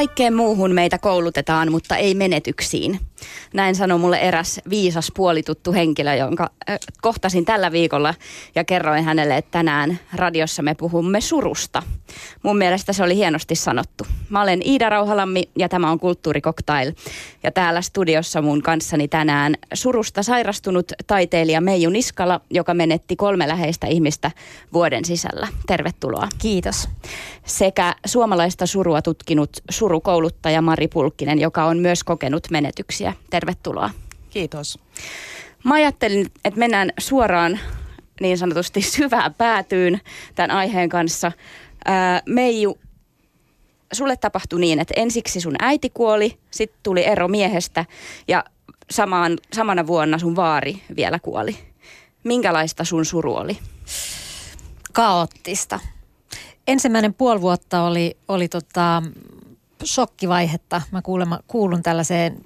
Kaikkeen muuhun meitä koulutetaan, mutta ei menetyksiin. Näin sanoi mulle eräs viisas puolituttu henkilö, jonka kohtasin tällä viikolla ja kerroin hänelle, että tänään radiossa me puhumme surusta. Mun mielestä se oli hienosti sanottu. Mä olen Iida Rauhalammi ja tämä on Kulttuurikoktail. Ja täällä studiossa mun kanssani tänään surusta sairastunut taiteilija Meiju Niskala, joka menetti kolme läheistä ihmistä vuoden sisällä. Tervetuloa. Kiitos. Sekä suomalaista surua tutkinut surukouluttaja Mari Pulkkinen, joka on myös kokenut menetyksiä. Tervetuloa. Kiitos. Mä ajattelin, että mennään suoraan niin sanotusti syvään päätyyn tämän aiheen kanssa. Ää, Meiju, sulle tapahtui niin, että ensiksi sun äiti kuoli, sitten tuli ero miehestä ja samaan, samana vuonna sun vaari vielä kuoli. Minkälaista sun suru oli? Kaoottista. Ensimmäinen puoli vuotta oli, oli tota, shokkivaihetta. Mä kuulemma, kuulun tällaiseen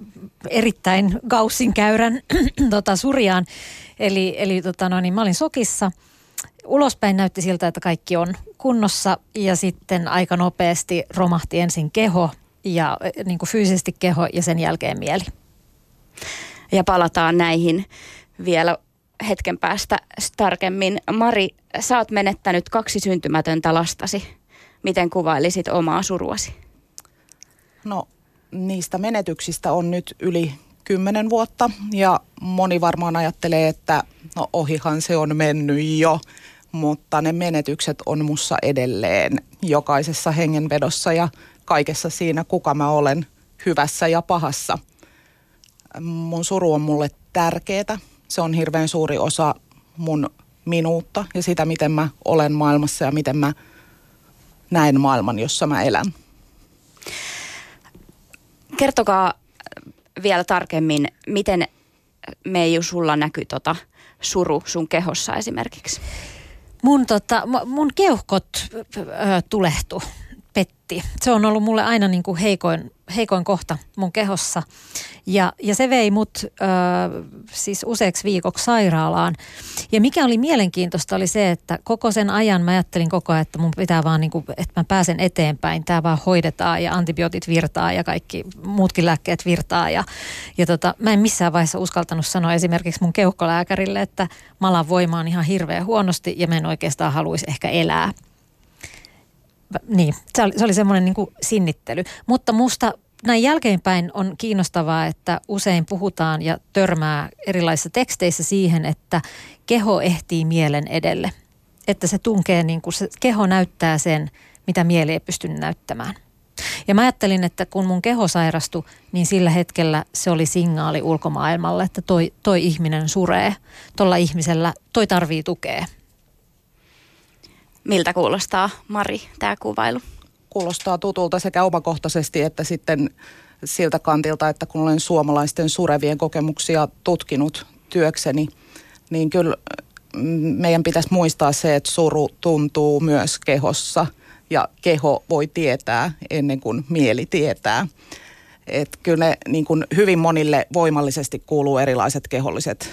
erittäin gaussin käyrän tota, surjaan. Eli, eli tota, no, niin mä olin sokissa. Ulospäin näytti siltä, että kaikki on kunnossa ja sitten aika nopeasti romahti ensin keho ja niin kuin fyysisesti keho ja sen jälkeen mieli. Ja palataan näihin vielä hetken päästä tarkemmin. Mari, sä oot menettänyt kaksi syntymätöntä lastasi. Miten kuvailisit omaa suruasi? No niistä menetyksistä on nyt yli kymmenen vuotta ja moni varmaan ajattelee, että no ohihan se on mennyt jo, mutta ne menetykset on mussa edelleen jokaisessa hengenvedossa ja kaikessa siinä, kuka mä olen hyvässä ja pahassa. Mun suru on mulle tärkeää. Se on hirveän suuri osa mun minuutta ja sitä, miten mä olen maailmassa ja miten mä näen maailman, jossa mä elän. Kertokaa vielä tarkemmin, miten Meiju sulla näkyy tota suru sun kehossa esimerkiksi? Mun, tota, mun keuhkot ö, tulehtu, petti. Se on ollut mulle aina niin kuin heikoin heikoin kohta mun kehossa. Ja, ja se vei mut ö, siis useaksi viikoksi sairaalaan. Ja mikä oli mielenkiintoista oli se, että koko sen ajan mä ajattelin koko ajan, että mun pitää vaan, niin kuin, että mä pääsen eteenpäin. Tämä vaan hoidetaan ja antibiootit virtaa ja kaikki muutkin lääkkeet virtaa. Ja, ja tota, mä en missään vaiheessa uskaltanut sanoa esimerkiksi mun keuhkolääkärille, että malan voima on ihan hirveän huonosti ja mä en oikeastaan haluaisi ehkä elää niin, se oli, se oli semmoinen niin sinnittely. Mutta musta näin jälkeenpäin on kiinnostavaa, että usein puhutaan ja törmää erilaisissa teksteissä siihen, että keho ehtii mielen edelle. Että se tunkee, niin kuin se keho näyttää sen, mitä mieli ei pysty näyttämään. Ja mä ajattelin, että kun mun keho sairastui, niin sillä hetkellä se oli signaali ulkomaailmalle, että toi, toi ihminen suree. Tuolla ihmisellä toi tarvii tukea. Miltä kuulostaa, Mari, tämä kuvailu? Kuulostaa tutulta sekä omakohtaisesti että sitten siltä kantilta, että kun olen suomalaisten surevien kokemuksia tutkinut työkseni, niin kyllä mm, meidän pitäisi muistaa se, että suru tuntuu myös kehossa ja keho voi tietää ennen kuin mieli tietää. Et kyllä ne niin kuin hyvin monille voimallisesti kuuluu erilaiset keholliset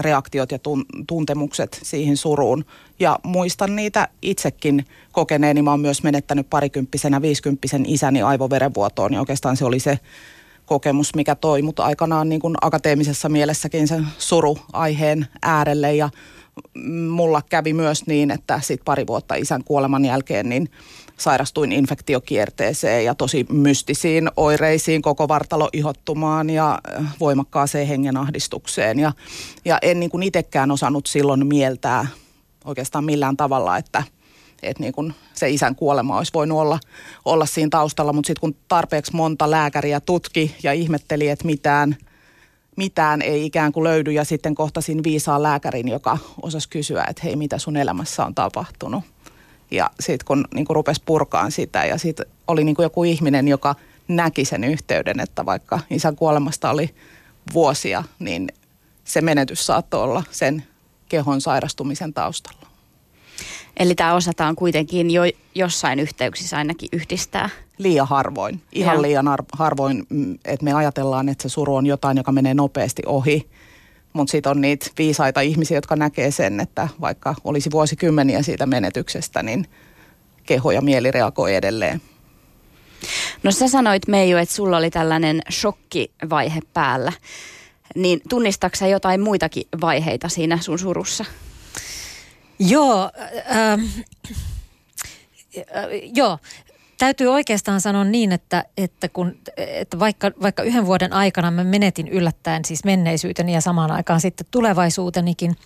reaktiot ja tuntemukset siihen suruun. Ja muistan niitä itsekin kokeneeni. Mä oon myös menettänyt parikymppisenä, viisikymppisen isäni aivoverenvuotoon. Ja oikeastaan se oli se kokemus, mikä toi mut aikanaan niin kuin akateemisessa mielessäkin sen suruaiheen äärelle. Ja mulla kävi myös niin, että sit pari vuotta isän kuoleman jälkeen niin sairastuin infektiokierteeseen ja tosi mystisiin oireisiin, koko vartalo ihottumaan ja äh, voimakkaaseen hengenahdistukseen. Ja, ja en niin kuin itsekään osannut silloin mieltää oikeastaan millään tavalla, että, että niin kuin se isän kuolema olisi voinut olla, olla siinä taustalla. Mutta sitten kun tarpeeksi monta lääkäriä tutki ja ihmetteli, että mitään, mitään ei ikään kuin löydy ja sitten kohtasin viisaan lääkärin, joka osasi kysyä, että hei, mitä sun elämässä on tapahtunut ja sitten kun niin kuin rupesi purkaan sitä ja sitten oli niin kuin joku ihminen, joka näki sen yhteyden, että vaikka isän kuolemasta oli vuosia, niin se menetys saattoi olla sen kehon sairastumisen taustalla. Eli tämä osataan kuitenkin jo jossain yhteyksissä ainakin yhdistää. Liian harvoin. Ihan ja. liian harvoin, mm, että me ajatellaan, että se suru on jotain, joka menee nopeasti ohi. Mutta sitten on niitä viisaita ihmisiä, jotka näkee sen, että vaikka olisi vuosikymmeniä siitä menetyksestä, niin keho ja mieli reagoi edelleen. No sä sanoit Meiju, että sulla oli tällainen shokkivaihe päällä. Niin tunnistaksä jotain muitakin vaiheita siinä sun surussa? Joo, äh, äh, joo. Täytyy oikeastaan sanoa niin, että, että, kun, että vaikka, vaikka yhden vuoden aikana mä menetin yllättäen siis menneisyyteni ja samaan aikaan sitten tulevaisuutenikin –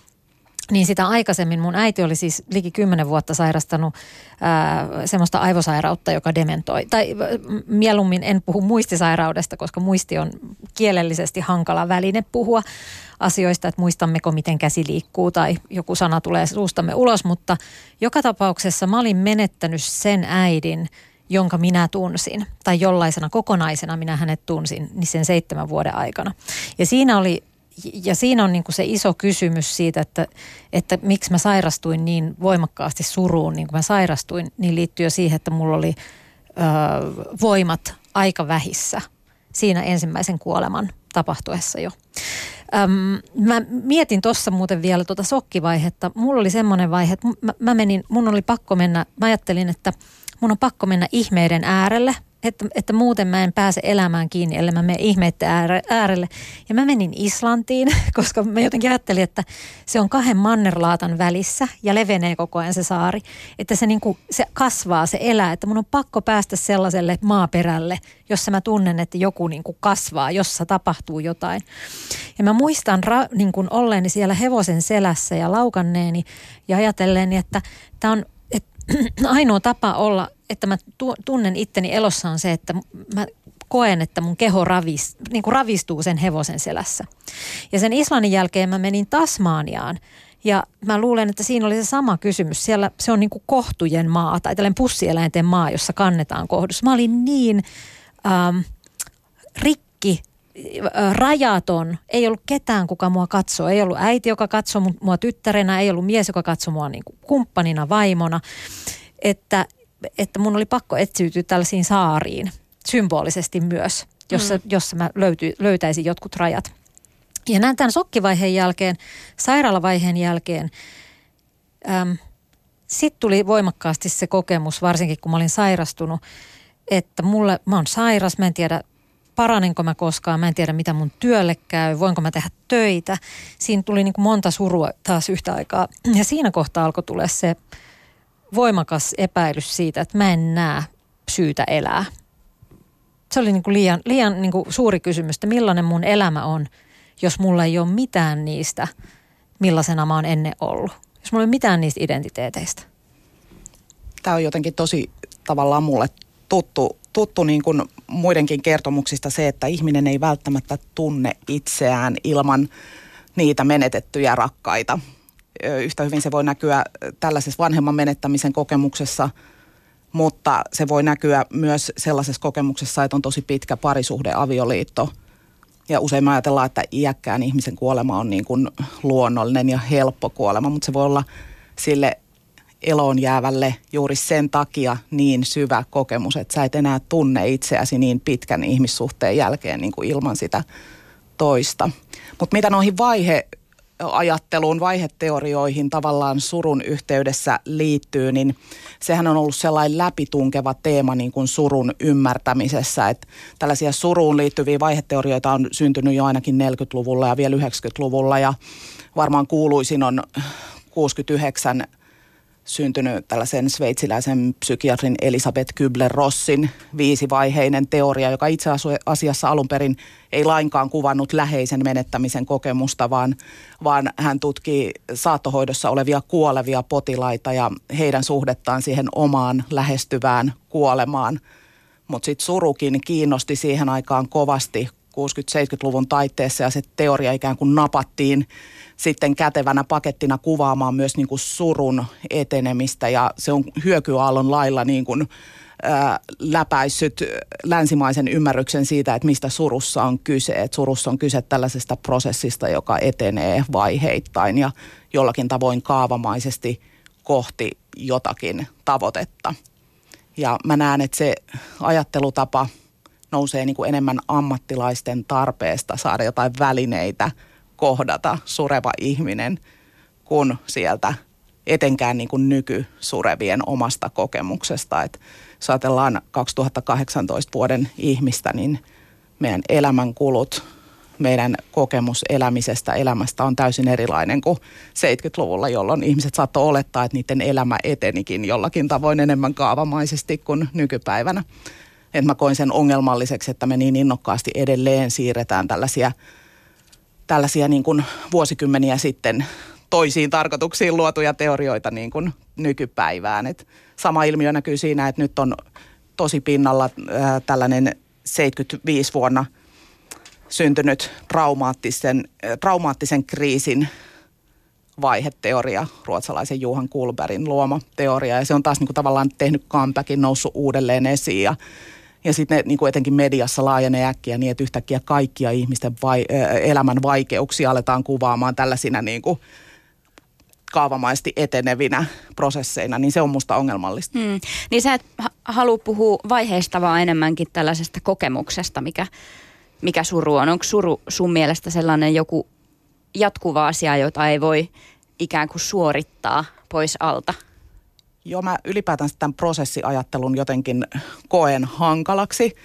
niin sitä aikaisemmin mun äiti oli siis liki kymmenen vuotta sairastanut ää, semmoista aivosairautta, joka dementoi. Tai mieluummin en puhu muistisairaudesta, koska muisti on kielellisesti hankala väline puhua asioista, että muistammeko miten käsi liikkuu tai joku sana tulee suustamme ulos. Mutta joka tapauksessa mä olin menettänyt sen äidin, jonka minä tunsin, tai jollaisena kokonaisena minä hänet tunsin, niin sen seitsemän vuoden aikana. Ja siinä oli ja siinä on niin kuin se iso kysymys siitä, että, että miksi mä sairastuin niin voimakkaasti suruun, niin kuin mä sairastuin, niin liittyy jo siihen, että mulla oli ö, voimat aika vähissä siinä ensimmäisen kuoleman tapahtuessa jo. Öm, mä mietin tuossa muuten vielä tuota sokkivaihetta. Mulla oli semmoinen vaihe, että mä, mä menin, mun oli pakko mennä, mä ajattelin, että mun on pakko mennä ihmeiden äärelle – että, että muuten mä en pääse elämään kiinni, ellei mä mene ihmeiden äärelle. Ja mä menin Islantiin, koska mä jotenkin ajattelin, että se on kahden mannerlaatan välissä ja levenee koko ajan se saari. Että se, niin kuin, se kasvaa, se elää, että mun on pakko päästä sellaiselle maaperälle, jossa mä tunnen, että joku niin kuin kasvaa, jossa tapahtuu jotain. Ja mä muistan ra, niin kuin olleeni siellä hevosen selässä ja laukanneeni ja ajatelleeni, että tämä on ainoa tapa olla että mä tunnen itteni elossa on se, että mä koen, että mun keho ravis, niin kuin ravistuu sen hevosen selässä. Ja sen Islannin jälkeen mä menin Tasmaaniaan ja mä luulen, että siinä oli se sama kysymys. Siellä se on niin kuin kohtujen maa tai tällainen pussieläinten maa, jossa kannetaan kohdus. Mä olin niin ähm, rikki, rajaton. Ei ollut ketään, kuka mua katsoo. Ei ollut äiti, joka katsoi mua tyttärenä. Ei ollut mies, joka katsoi mua niin kuin kumppanina, vaimona. Että että mun oli pakko etsiytyä tällaisiin saariin symbolisesti myös, jossa, mm. jossa mä löyty, löytäisin jotkut rajat. Ja näin tämän sokkivaiheen jälkeen, sairaalavaiheen jälkeen, sitten tuli voimakkaasti se kokemus, varsinkin kun mä olin sairastunut, että mulle, mä oon sairas, mä en tiedä paranenko mä koskaan, mä en tiedä mitä mun työlle käy, voinko mä tehdä töitä. Siinä tuli niin kuin monta surua taas yhtä aikaa. Ja siinä kohtaa alkoi tulla se voimakas epäilys siitä, että mä en näe syytä elää. Se oli niin kuin liian, liian niin kuin suuri kysymys, että millainen mun elämä on, jos mulla ei ole mitään niistä, millaisena mä oon ennen ollut. Jos mulla ei ole mitään niistä identiteeteistä. Tämä on jotenkin tosi tavallaan mulle tuttu, tuttu niin kuin muidenkin kertomuksista se, että ihminen ei välttämättä tunne itseään ilman niitä menetettyjä rakkaita yhtä hyvin se voi näkyä tällaisessa vanhemman menettämisen kokemuksessa, mutta se voi näkyä myös sellaisessa kokemuksessa, että on tosi pitkä parisuhde avioliitto. Ja usein me ajatellaan, että iäkkään ihmisen kuolema on niin kuin luonnollinen ja helppo kuolema, mutta se voi olla sille eloon jäävälle juuri sen takia niin syvä kokemus, että sä et enää tunne itseäsi niin pitkän ihmissuhteen jälkeen niin kuin ilman sitä toista. Mutta mitä noihin vaihe ajatteluun, vaiheteorioihin tavallaan surun yhteydessä liittyy, niin sehän on ollut sellainen läpitunkeva teema niin kuin surun ymmärtämisessä. Että tällaisia suruun liittyviä vaiheteorioita on syntynyt jo ainakin 40-luvulla ja vielä 90-luvulla ja varmaan kuuluisin on 69 syntynyt tällaisen sveitsiläisen psykiatrin Elisabeth Kübler-Rossin viisivaiheinen teoria, joka itse asiassa alun perin ei lainkaan kuvannut läheisen menettämisen kokemusta, vaan, vaan hän tutkii saattohoidossa olevia kuolevia potilaita ja heidän suhdettaan siihen omaan lähestyvään kuolemaan. Mutta sitten surukin kiinnosti siihen aikaan kovasti 60-70-luvun taitteessa ja se teoria ikään kuin napattiin sitten kätevänä pakettina kuvaamaan myös niin kuin surun etenemistä ja se on hyökyaallon lailla niin kuin, läpäissyt länsimaisen ymmärryksen siitä, että mistä surussa on kyse. Että surussa on kyse tällaisesta prosessista, joka etenee vaiheittain ja jollakin tavoin kaavamaisesti kohti jotakin tavoitetta. Ja mä näen, että se ajattelutapa nousee niin kuin enemmän ammattilaisten tarpeesta saada jotain välineitä – kohdata sureva ihminen, kun sieltä etenkään niin kuin nykysurevien omasta kokemuksesta. Et jos ajatellaan 2018 vuoden ihmistä, niin meidän elämänkulut, meidän kokemus elämisestä, elämästä on täysin erilainen kuin 70-luvulla, jolloin ihmiset saattoi olettaa, että niiden elämä etenikin jollakin tavoin enemmän kaavamaisesti kuin nykypäivänä. Et mä koin sen ongelmalliseksi, että me niin innokkaasti edelleen siirretään tällaisia, tällaisia niin kuin vuosikymmeniä sitten toisiin tarkoituksiin luotuja teorioita niin kuin nykypäivään. Et sama ilmiö näkyy siinä, että nyt on tosi pinnalla ää, tällainen 75 vuonna syntynyt traumaattisen, ää, traumaattisen kriisin vaiheteoria, ruotsalaisen Juhan Kulberin luoma teoria. Ja se on taas niin kuin tavallaan tehnyt comebackin, noussut uudelleen esiin. Ja, ja sitten niin etenkin mediassa laajenee äkkiä niin, että yhtäkkiä kaikkia ihmisten vai, elämän vaikeuksia aletaan kuvaamaan tällaisina niin kuin kaavamaisesti etenevinä prosesseina, niin se on musta ongelmallista. Hmm. Niin sä et halua puhua vaiheista, vaan enemmänkin tällaisesta kokemuksesta, mikä, mikä suru on. Onko suru sun mielestä sellainen joku jatkuva asia, jota ei voi ikään kuin suorittaa pois alta? Joo, mä ylipäätään tämän prosessiajattelun jotenkin koen hankalaksi.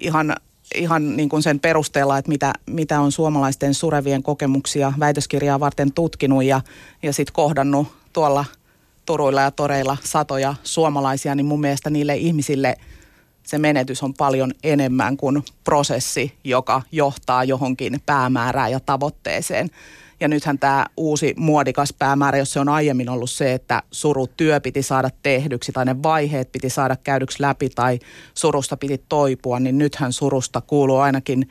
Ihan ihan niin kuin sen perusteella, että mitä, mitä on suomalaisten surevien kokemuksia väitöskirjaa varten tutkinut ja, ja sitten kohdannut tuolla turuilla ja toreilla satoja suomalaisia, niin mun mielestä niille ihmisille se menetys on paljon enemmän kuin prosessi, joka johtaa johonkin päämäärään ja tavoitteeseen. Ja nythän tämä uusi muodikas päämäärä, jos se on aiemmin ollut se, että surutyö piti saada tehdyksi tai ne vaiheet piti saada käydyksi läpi tai surusta piti toipua, niin nythän surusta kuuluu ainakin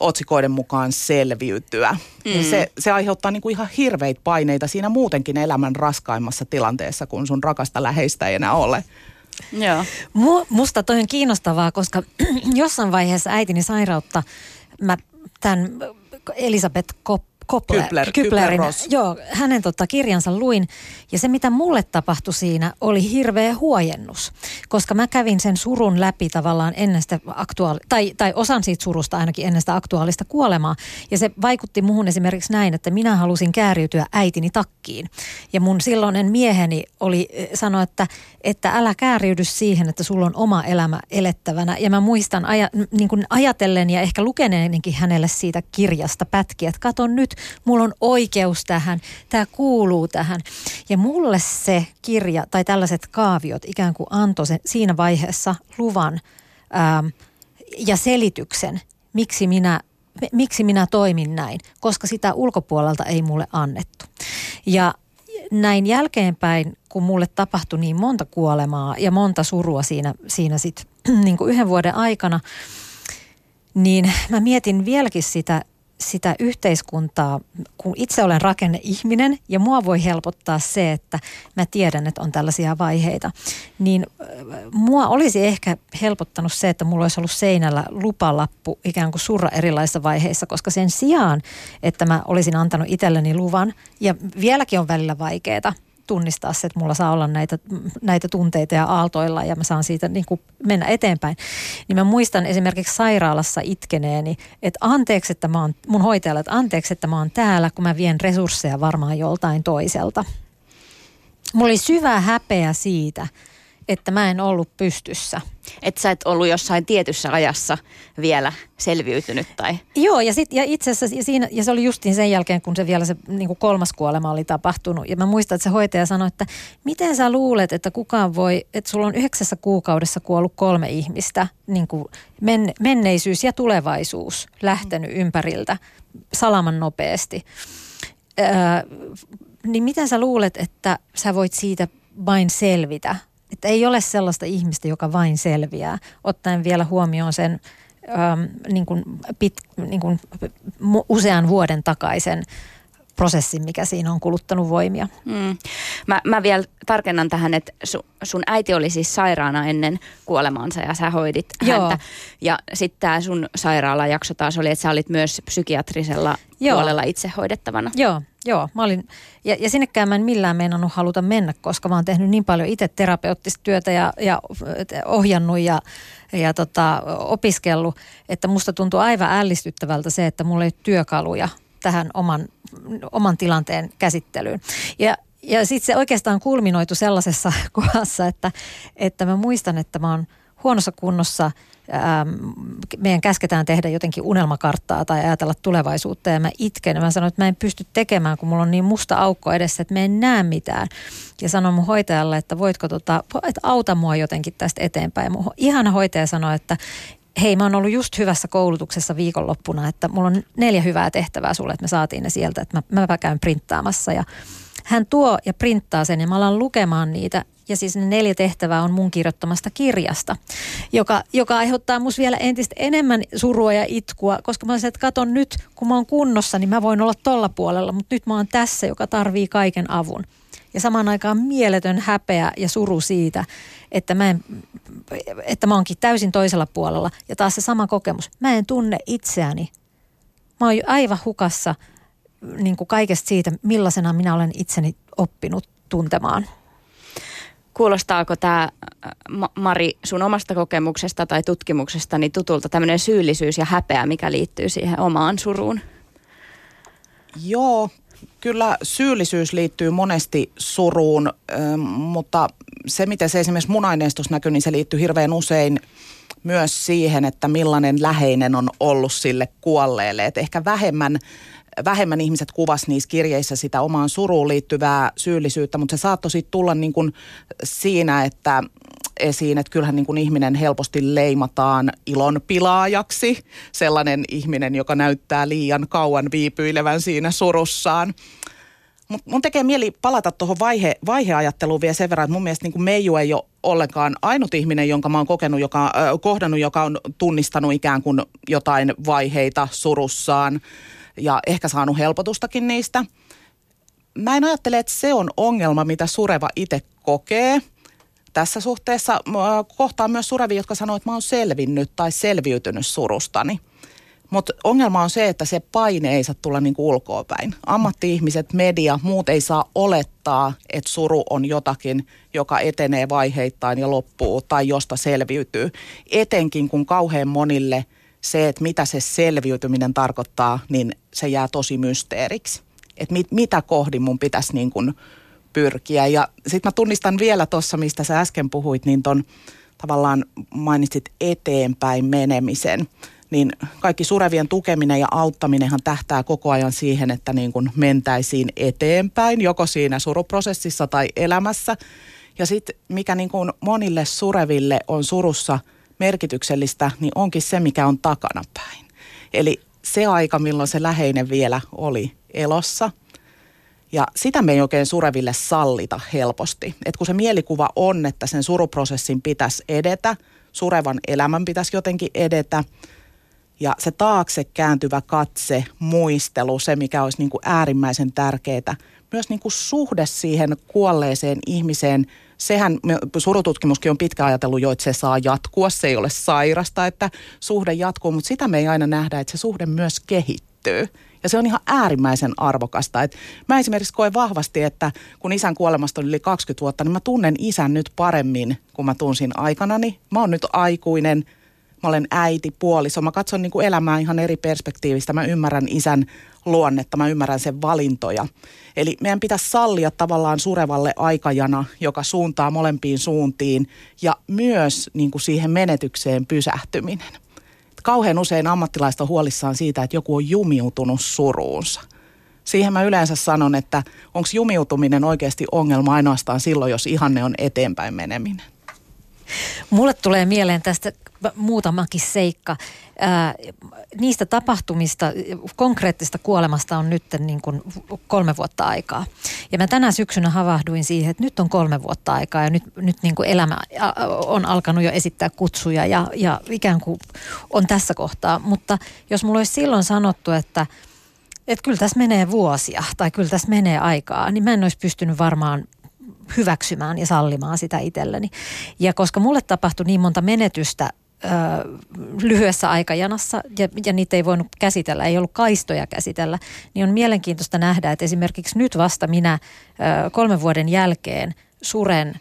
otsikoiden mukaan selviytyä. Mm. Se, se aiheuttaa niinku ihan hirveitä paineita siinä muutenkin elämän raskaimmassa tilanteessa, kun sun rakasta läheistä ei enää ole. Joo. Musta toi on kiinnostavaa, koska jossain vaiheessa äitini sairautta mä tämän Elisabeth Kopp Kopler, Kypler, Kyplerin, joo, hänen tota, kirjansa luin. Ja se, mitä mulle tapahtui siinä, oli hirveä huojennus. Koska mä kävin sen surun läpi tavallaan ennen sitä aktuaali- tai, tai osan siitä surusta ainakin ennen sitä aktuaalista kuolemaa. Ja se vaikutti muhun esimerkiksi näin, että minä halusin kääriytyä äitini takkiin. Ja mun silloinen mieheni oli eh, sanoa, että, että älä kääriydy siihen, että sulla on oma elämä elettävänä. Ja mä muistan aja, niin kuin ajatellen ja ehkä lukeneenkin hänelle siitä kirjasta pätkiä, että katon nyt, mulla on oikeus tähän, tämä kuuluu tähän. Ja mulle se kirja tai tällaiset kaaviot ikään kuin antoi sen, siinä vaiheessa luvan ää, ja selityksen, miksi minä miksi minä toimin näin, koska sitä ulkopuolelta ei mulle annettu. Ja näin jälkeenpäin, kun mulle tapahtui niin monta kuolemaa ja monta surua siinä, siinä sit, niin kuin yhden vuoden aikana, niin mä mietin vieläkin sitä sitä yhteiskuntaa, kun itse olen rakenneihminen ja mua voi helpottaa se, että mä tiedän, että on tällaisia vaiheita, niin mua olisi ehkä helpottanut se, että mulla olisi ollut seinällä lupalappu ikään kuin surra erilaisissa vaiheissa, koska sen sijaan, että mä olisin antanut itselleni luvan ja vieläkin on välillä vaikeaa, tunnistaa se, että mulla saa olla näitä, näitä tunteita ja aaltoilla ja mä saan siitä niin kuin mennä eteenpäin. Niin mä muistan esimerkiksi sairaalassa itkeneeni, että anteeksi, että mä oon, mun hoitajalle, että anteeksi, että mä oon täällä, kun mä vien resursseja varmaan joltain toiselta. Mulla oli syvä häpeä siitä, että mä en ollut pystyssä. Että sä et ollut jossain tietyssä ajassa vielä selviytynyt tai... Joo, ja, sit, ja itse asiassa ja siinä, ja se oli justiin sen jälkeen, kun se vielä se niin kuin kolmas kuolema oli tapahtunut. Ja mä muistan, että se hoitaja sanoi, että miten sä luulet, että kukaan voi, että sulla on yhdeksässä kuukaudessa kuollut kolme ihmistä, niin kuin men, menneisyys ja tulevaisuus lähtenyt ympäriltä salaman nopeasti. Öö, niin miten sä luulet, että sä voit siitä vain selvitä että ei ole sellaista ihmistä, joka vain selviää, ottaen vielä huomioon sen äm, niin kuin pit, niin kuin usean vuoden takaisen prosessin, mikä siinä on kuluttanut voimia. Mm. Mä, mä vielä tarkennan tähän, että su, sun äiti oli siis sairaana ennen kuolemaansa ja sä hoidit Joo. häntä. Ja sitten tämä sun sairaalajakso taas oli, että sä olit myös psykiatrisella Joo. puolella itse hoidettavana. Joo, Joo, mä olin, ja, ja sinnekään mä en millään meinannut haluta mennä, koska mä oon tehnyt niin paljon itse terapeuttista työtä ja, ja ohjannut ja, ja tota, opiskellut, että musta tuntuu aivan ällistyttävältä se, että mulla ei ole työkaluja tähän oman, oman tilanteen käsittelyyn. Ja ja sitten se oikeastaan kulminoitu sellaisessa kohdassa, että, että mä muistan, että mä oon huonossa kunnossa – ähm, meidän käsketään tehdä jotenkin unelmakarttaa tai ajatella tulevaisuutta ja mä itken. Mä sanoin, että mä en pysty tekemään, kun mulla on niin musta aukko edessä, että mä en näe mitään. Ja sanoin mun hoitajalle, että voitko tota, että auta mua jotenkin tästä eteenpäin. Mun ihana hoitaja sanoi, että hei mä oon ollut just hyvässä koulutuksessa viikonloppuna, että mulla on neljä hyvää tehtävää sulle, että me saatiin ne sieltä, että mä, mä käyn printtaamassa. Ja hän tuo ja printtaa sen ja mä alan lukemaan niitä. Ja siis ne neljä tehtävää on mun kirjoittamasta kirjasta, joka, joka aiheuttaa mus vielä entistä enemmän surua ja itkua, koska mä olisin, että katon nyt, kun mä oon kunnossa, niin mä voin olla tolla puolella, mutta nyt mä oon tässä, joka tarvii kaiken avun. Ja samaan aikaan mieletön häpeä ja suru siitä, että mä, en, että mä oonkin täysin toisella puolella. Ja taas se sama kokemus. Mä en tunne itseäni. Mä oon aivan hukassa niin kuin kaikesta siitä, millaisena minä olen itseni oppinut tuntemaan. Kuulostaako tämä, Mari, sun omasta kokemuksesta tai tutkimuksesta niin tutulta tämmöinen syyllisyys ja häpeä, mikä liittyy siihen omaan suruun? Joo, kyllä syyllisyys liittyy monesti suruun, mutta se, miten se esimerkiksi mun aineistossa näkyy, niin se liittyy hirveän usein myös siihen, että millainen läheinen on ollut sille kuolleelle. Et ehkä vähemmän vähemmän ihmiset kuvas niissä kirjeissä sitä omaan suruun liittyvää syyllisyyttä, mutta se saattoi sitten tulla niin kuin siinä, että esiin, että kyllähän niin kuin ihminen helposti leimataan ilon pilaajaksi, sellainen ihminen, joka näyttää liian kauan viipyilevän siinä surussaan. Mutta mun tekee mieli palata tuohon vaihe, vaiheajatteluun vielä sen verran, että mun mielestä niin Meiju ei ole ollenkaan ainut ihminen, jonka mä oon kokenut, joka, äh, kohdannut, joka on tunnistanut ikään kuin jotain vaiheita surussaan ja ehkä saanut helpotustakin niistä. Mä en ajattele, että se on ongelma, mitä sureva itse kokee. Tässä suhteessa kohtaan myös surevia, jotka sanoo, että mä oon selvinnyt tai selviytynyt surustani. Mutta ongelma on se, että se paine ei saa tulla niinku ulkoapäin. Ammatti-ihmiset, media, muut ei saa olettaa, että suru on jotakin, joka etenee vaiheittain ja loppuu tai josta selviytyy. Etenkin kun kauhean monille – se, että mitä se selviytyminen tarkoittaa, niin se jää tosi mysteeriksi. Että mit, mitä kohdin mun pitäisi niin kuin pyrkiä. Ja sitten mä tunnistan vielä tuossa, mistä sä äsken puhuit, niin ton tavallaan mainitsit eteenpäin menemisen. Niin kaikki surevien tukeminen ja auttaminenhan tähtää koko ajan siihen, että niin kuin mentäisiin eteenpäin, joko siinä suruprosessissa tai elämässä. Ja sitten mikä niin kuin monille sureville on surussa – merkityksellistä, niin onkin se, mikä on takana päin. Eli se aika, milloin se läheinen vielä oli elossa. Ja sitä me ei oikein sureville sallita helposti. Et kun se mielikuva on, että sen suruprosessin pitäisi edetä, surevan elämän pitäisi jotenkin edetä, ja se taakse kääntyvä katse, muistelu, se mikä olisi niin kuin äärimmäisen tärkeää, myös niin kuin suhde siihen kuolleeseen ihmiseen – sehän, surututkimuskin on pitkä ajatellut jo, että se saa jatkua, se ei ole sairasta, että suhde jatkuu, mutta sitä me ei aina nähdä, että se suhde myös kehittyy. Ja se on ihan äärimmäisen arvokasta. Et mä esimerkiksi koen vahvasti, että kun isän kuolemasta on yli 20 vuotta, niin mä tunnen isän nyt paremmin kuin mä tunsin aikanani. Mä oon nyt aikuinen, mä olen äiti, puoliso. Mä katson niin kuin elämää ihan eri perspektiivistä. Mä ymmärrän isän luonnetta, mä ymmärrän sen valintoja. Eli meidän pitäisi sallia tavallaan surevalle aikajana, joka suuntaa molempiin suuntiin ja myös niin kuin siihen menetykseen pysähtyminen. Kauhean usein ammattilaista huolissaan siitä, että joku on jumiutunut suruunsa. Siihen mä yleensä sanon, että onko jumiutuminen oikeasti ongelma ainoastaan silloin, jos ihanne on eteenpäin meneminen. Mulle tulee mieleen tästä muutamakin seikka. Ää, niistä tapahtumista, konkreettista kuolemasta on nyt niin kuin kolme vuotta aikaa. Ja mä tänä syksynä havahduin siihen, että nyt on kolme vuotta aikaa ja nyt, nyt niin kuin elämä on alkanut jo esittää kutsuja ja, ja ikään kuin on tässä kohtaa. Mutta jos mulla olisi silloin sanottu, että että kyllä tässä menee vuosia tai kyllä tässä menee aikaa, niin mä en olisi pystynyt varmaan hyväksymään ja sallimaan sitä itselleni. Ja koska mulle tapahtui niin monta menetystä ö, lyhyessä aikajanassa ja, ja niitä ei voinut käsitellä, ei ollut kaistoja käsitellä, niin on mielenkiintoista nähdä, että esimerkiksi nyt vasta minä ö, kolmen vuoden jälkeen suren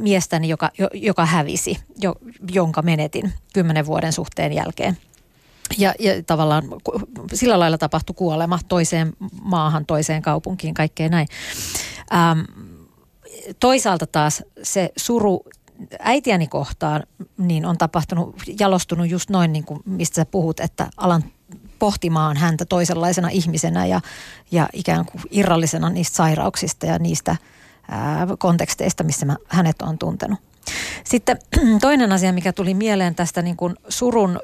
miestäni, joka, joka hävisi, jo, jonka menetin kymmenen vuoden suhteen jälkeen. Ja, ja tavallaan sillä lailla tapahtui kuolema toiseen maahan, toiseen kaupunkiin, kaikkea näin. Ähm, toisaalta taas se suru äitiäni kohtaan niin on tapahtunut, jalostunut just noin niin kuin mistä sä puhut, että alan pohtimaan häntä toisenlaisena ihmisenä ja, ja ikään kuin irrallisena niistä sairauksista ja niistä ää, konteksteista, missä mä hänet on tuntenut. Sitten toinen asia, mikä tuli mieleen tästä niin kuin surun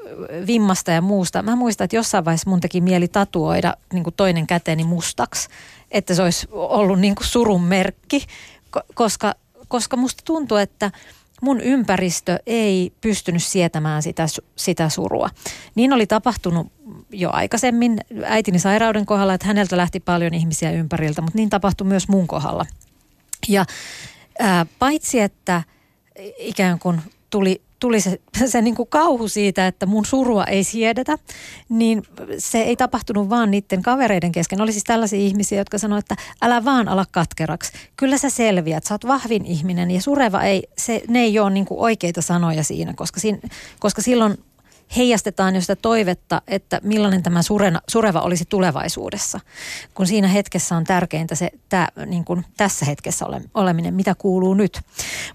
vimmasta ja muusta. Mä muistan, että jossain vaiheessa mun teki mieli tatuoida niin kuin toinen käteeni mustaksi, että se olisi ollut niin kuin surun merkki, koska, koska musta tuntuu, että mun ympäristö ei pystynyt sietämään sitä, sitä surua. Niin oli tapahtunut jo aikaisemmin äitini sairauden kohdalla, että häneltä lähti paljon ihmisiä ympäriltä, mutta niin tapahtui myös mun kohdalla. Ja ää, paitsi, että ikään kuin tuli, tuli se, se niin kuin kauhu siitä, että mun surua ei siedetä, niin se ei tapahtunut vaan niiden kavereiden kesken. Oli siis tällaisia ihmisiä, jotka sanoivat, että älä vaan ala katkeraksi. Kyllä sä selviät, sä oot vahvin ihminen ja sureva ei, se, ne ei ole niin kuin oikeita sanoja siinä, koska, siinä, koska silloin heijastetaan jo sitä toivetta, että millainen tämä surena, sureva olisi tulevaisuudessa. Kun siinä hetkessä on tärkeintä se tämä, niin kuin tässä hetkessä ole, oleminen, mitä kuuluu nyt.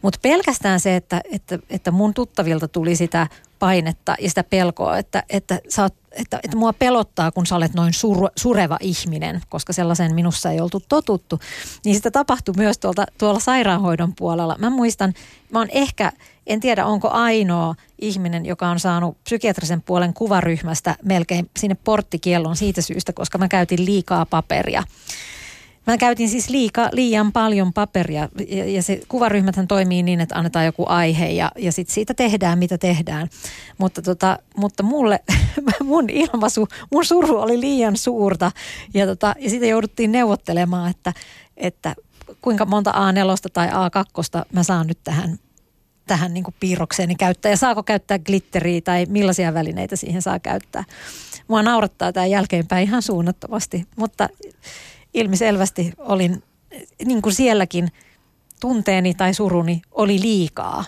Mutta pelkästään se, että, että, että mun tuttavilta tuli sitä painetta ja sitä pelkoa, että, että, sä oot, että, että mua pelottaa, kun sä olet noin sur, sureva ihminen, koska sellaisen minussa ei oltu totuttu. Niin sitä tapahtui myös tuolta, tuolla sairaanhoidon puolella. Mä muistan, mä oon ehkä, en tiedä onko ainoa ihminen, joka on saanut psykiatrisen puolen kuvaryhmästä melkein sinne porttikiellon siitä syystä, koska mä käytin liikaa paperia. Mä käytin siis liika, liian paljon paperia ja, ja se kuvaryhmäthän toimii niin, että annetaan joku aihe ja, ja sitten siitä tehdään mitä tehdään. Mutta, tota, mutta mulle, mun ilmaisu, mun suru oli liian suurta ja, tota, ja sitä jouduttiin neuvottelemaan, että, että kuinka monta A4 tai A2 mä saan nyt tähän tähän niin kuin piirrokseeni käyttää ja saako käyttää glitteriä tai millaisia välineitä siihen saa käyttää. Mua naurattaa tämä jälkeenpäin ihan suunnattomasti, mutta ilmiselvästi olin niin kuin sielläkin tunteeni tai suruni oli liikaa.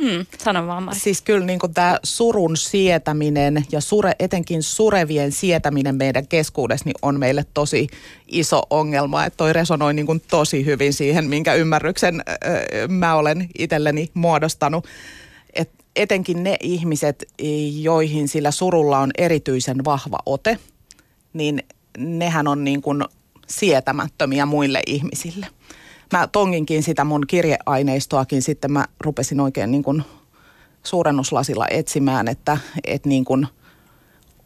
Mm, sano vaan Mari. Siis kyllä niin tämä surun sietäminen ja sure, etenkin surevien sietäminen meidän keskuudessa niin on meille tosi iso ongelma. Että toi resonoi niin tosi hyvin siihen, minkä ymmärryksen öö, mä olen itselleni muodostanut. Et etenkin ne ihmiset, joihin sillä surulla on erityisen vahva ote, niin nehän on niin sietämättömiä muille ihmisille. Mä tonginkin sitä mun kirjeaineistoakin, sitten mä rupesin oikein niin kuin suurennuslasilla etsimään, että, että niin kuin,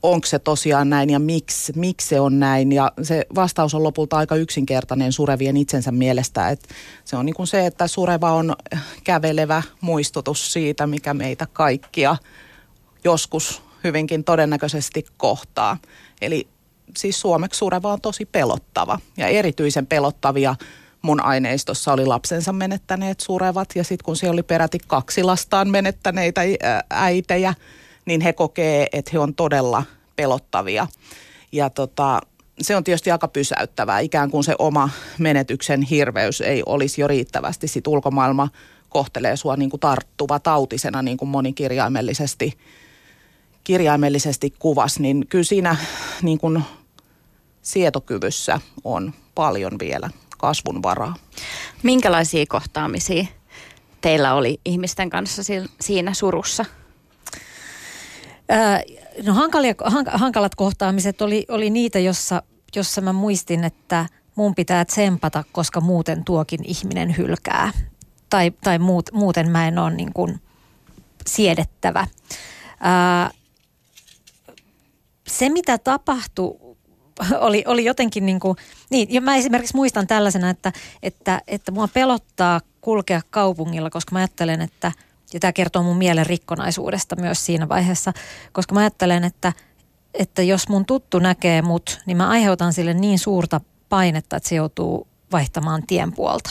onko se tosiaan näin ja miksi, miksi se on näin. Ja se vastaus on lopulta aika yksinkertainen surevien itsensä mielestä. Että se on niin kuin se, että sureva on kävelevä muistutus siitä, mikä meitä kaikkia joskus hyvinkin todennäköisesti kohtaa. Eli siis suomeksi sureva on tosi pelottava ja erityisen pelottavia mun aineistossa oli lapsensa menettäneet surevat ja sitten kun siellä oli peräti kaksi lastaan menettäneitä äitejä, niin he kokee, että he on todella pelottavia. Ja tota, se on tietysti aika pysäyttävää, ikään kuin se oma menetyksen hirveys ei olisi jo riittävästi. Sitten ulkomaailma kohtelee sua niin kuin tarttuva tautisena, niin kuin monikirjaimellisesti kirjaimellisesti kuvas, niin kyllä siinä niin kuin sietokyvyssä on paljon vielä kasvun varaa. Minkälaisia kohtaamisia teillä oli ihmisten kanssa siinä surussa? no hankalia, hankalat kohtaamiset oli, oli niitä, jossa, jossa mä muistin, että mun pitää tsempata, koska muuten tuokin ihminen hylkää. Tai, tai muut, muuten mä en ole niin kuin siedettävä. Ää, se, mitä tapahtui oli, oli jotenkin niin kuin, niin, ja mä esimerkiksi muistan tällaisena, että, että, että mua pelottaa kulkea kaupungilla, koska mä ajattelen, että, ja tämä kertoo mun mielen rikkonaisuudesta myös siinä vaiheessa, koska mä ajattelen, että, että jos mun tuttu näkee mut, niin mä aiheutan sille niin suurta painetta, että se joutuu vaihtamaan tien puolta.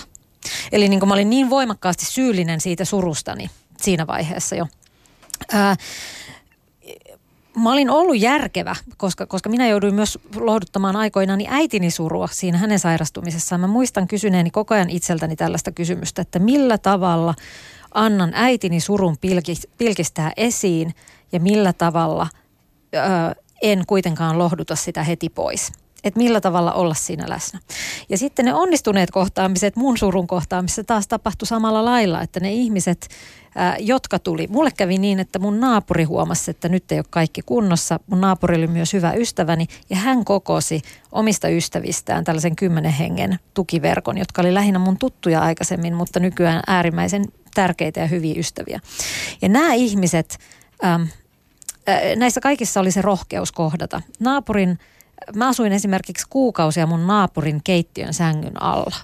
Eli niin kuin mä olin niin voimakkaasti syyllinen siitä surustani siinä vaiheessa jo. Ää, mä olin ollut järkevä, koska, koska minä jouduin myös lohduttamaan aikoinani äitini surua siinä hänen sairastumisessaan. Mä muistan kysyneeni koko ajan itseltäni tällaista kysymystä, että millä tavalla annan äitini surun pilkistää esiin ja millä tavalla ö, en kuitenkaan lohduta sitä heti pois. Että millä tavalla olla siinä läsnä. Ja sitten ne onnistuneet kohtaamiset, mun surun kohtaamisessa taas tapahtui samalla lailla, että ne ihmiset, ää, jotka tuli, mulle kävi niin, että mun naapuri huomasi, että nyt ei ole kaikki kunnossa. Mun naapuri oli myös hyvä ystäväni ja hän kokosi omista ystävistään tällaisen kymmenen hengen tukiverkon, jotka oli lähinnä mun tuttuja aikaisemmin, mutta nykyään äärimmäisen tärkeitä ja hyviä ystäviä. Ja nämä ihmiset, äm, näissä kaikissa oli se rohkeus kohdata. Naapurin mä asuin esimerkiksi kuukausia mun naapurin keittiön sängyn alla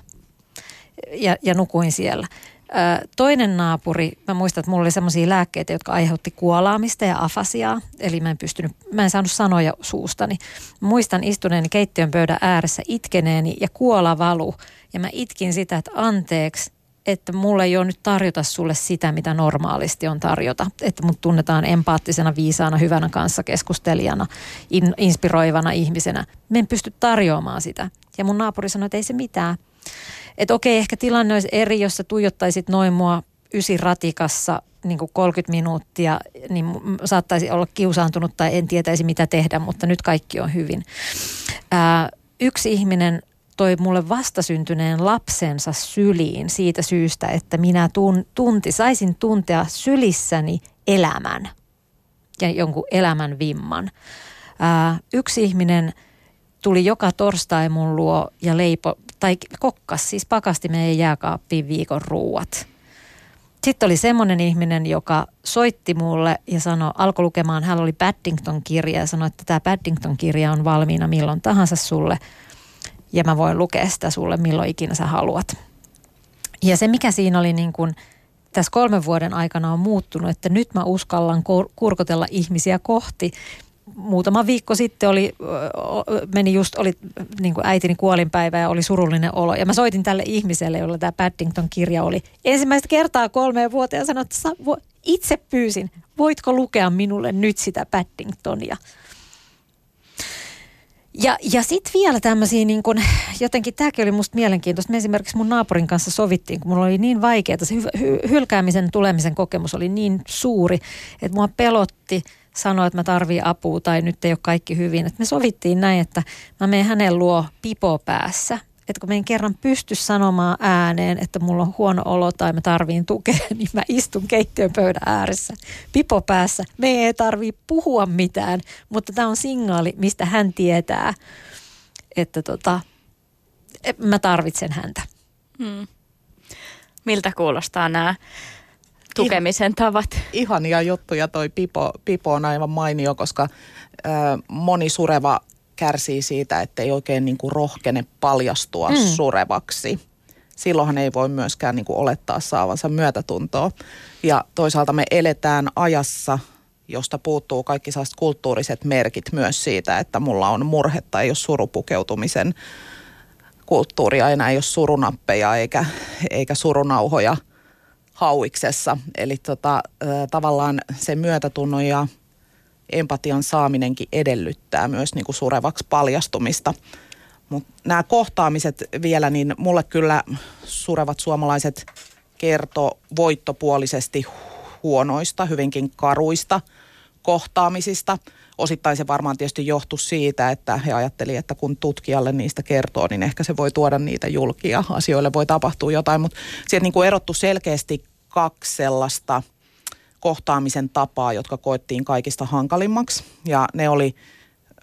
ja, ja nukuin siellä. Toinen naapuri, mä muistan, että mulla oli semmoisia lääkkeitä, jotka aiheutti kuolaamista ja afasiaa, eli mä en pystynyt, mä en saanut sanoja suustani. Muistan istuneeni keittiön pöydän ääressä itkeneeni ja kuola valu, ja mä itkin sitä, että anteeksi, että mulle ei ole nyt tarjota sulle sitä, mitä normaalisti on tarjota. Että mut tunnetaan empaattisena, viisaana, hyvänä kanssa keskustelijana, in, inspiroivana ihmisenä. Me en pysty tarjoamaan sitä. Ja mun naapuri sanoi, että ei se mitään. Että okei, ehkä tilanne olisi eri, jos sä tuijottaisit noin mua ysi ratikassa niin kuin 30 minuuttia, niin saattaisi olla kiusaantunut tai en tietäisi mitä tehdä, mutta nyt kaikki on hyvin. Ää, yksi ihminen toi mulle vastasyntyneen lapsensa syliin siitä syystä, että minä tun, tunti, saisin tuntea sylissäni elämän ja jonkun elämän vimman. Ää, yksi ihminen tuli joka torstai mun luo ja leipo, tai kokkas, siis pakasti meidän jääkaappiin viikon ruuat. Sitten oli semmoinen ihminen, joka soitti mulle ja sanoi, alkoi lukemaan, hän oli Paddington-kirja ja sanoi, että tämä Paddington-kirja on valmiina milloin tahansa sulle – ja mä voin lukea sitä sulle milloin ikinä sä haluat. Ja se, mikä siinä oli niin kuin, tässä kolmen vuoden aikana on muuttunut, että nyt mä uskallan kurkotella ihmisiä kohti. Muutama viikko sitten oli, meni just, oli niin kuin äitini kuolinpäivä ja oli surullinen olo. Ja mä soitin tälle ihmiselle, jolla tämä Paddington-kirja oli ensimmäistä kertaa kolmeen vuoteen ja sanoin, että itse pyysin, voitko lukea minulle nyt sitä Paddingtonia? Ja, ja sitten vielä tämmöisiä, niin kun, jotenkin tämäkin oli musta mielenkiintoista. Me esimerkiksi mun naapurin kanssa sovittiin, kun mulla oli niin vaikeaa, se hy, hy, hylkäämisen tulemisen kokemus oli niin suuri, että mua pelotti sanoa, että mä tarvii apua tai nyt ei ole kaikki hyvin. Et me sovittiin näin, että mä menen hänen luo pipo päässä – että kun me en kerran pysty sanomaan ääneen, että mulla on huono olo tai mä tarviin tukea, niin mä istun keittiön pöydän ääressä pipo päässä. Me ei tarvii puhua mitään, mutta tämä on signaali, mistä hän tietää, että tota, mä tarvitsen häntä. Hmm. Miltä kuulostaa nämä tukemisen tavat? Ihania juttuja toi Pipo, Pipo on aivan mainio, koska ö, moni sureva kärsii siitä, että ei oikein niin kuin rohkene paljastua mm. surevaksi. Silloinhan ei voi myöskään niin kuin olettaa saavansa myötätuntoa. Ja toisaalta me eletään ajassa, josta puuttuu kaikki sellaiset kulttuuriset merkit myös siitä, että mulla on murhetta, ei ole surupukeutumisen kulttuuria, enää ei ole surunappeja eikä, eikä surunauhoja hauiksessa. Eli tota, tavallaan se myötätunnon ja empatian saaminenkin edellyttää myös niin kuin surevaksi paljastumista. Mutta nämä kohtaamiset vielä, niin mulle kyllä surevat suomalaiset kertoo voittopuolisesti huonoista, hyvinkin karuista kohtaamisista. Osittain se varmaan tietysti johtui siitä, että he ajattelivat, että kun tutkijalle niistä kertoo, niin ehkä se voi tuoda niitä julkia. Asioille voi tapahtua jotain, mutta sieltä niin kuin erottu selkeästi kaksi sellaista – kohtaamisen tapaa, jotka koettiin kaikista hankalimmaksi. Ja ne oli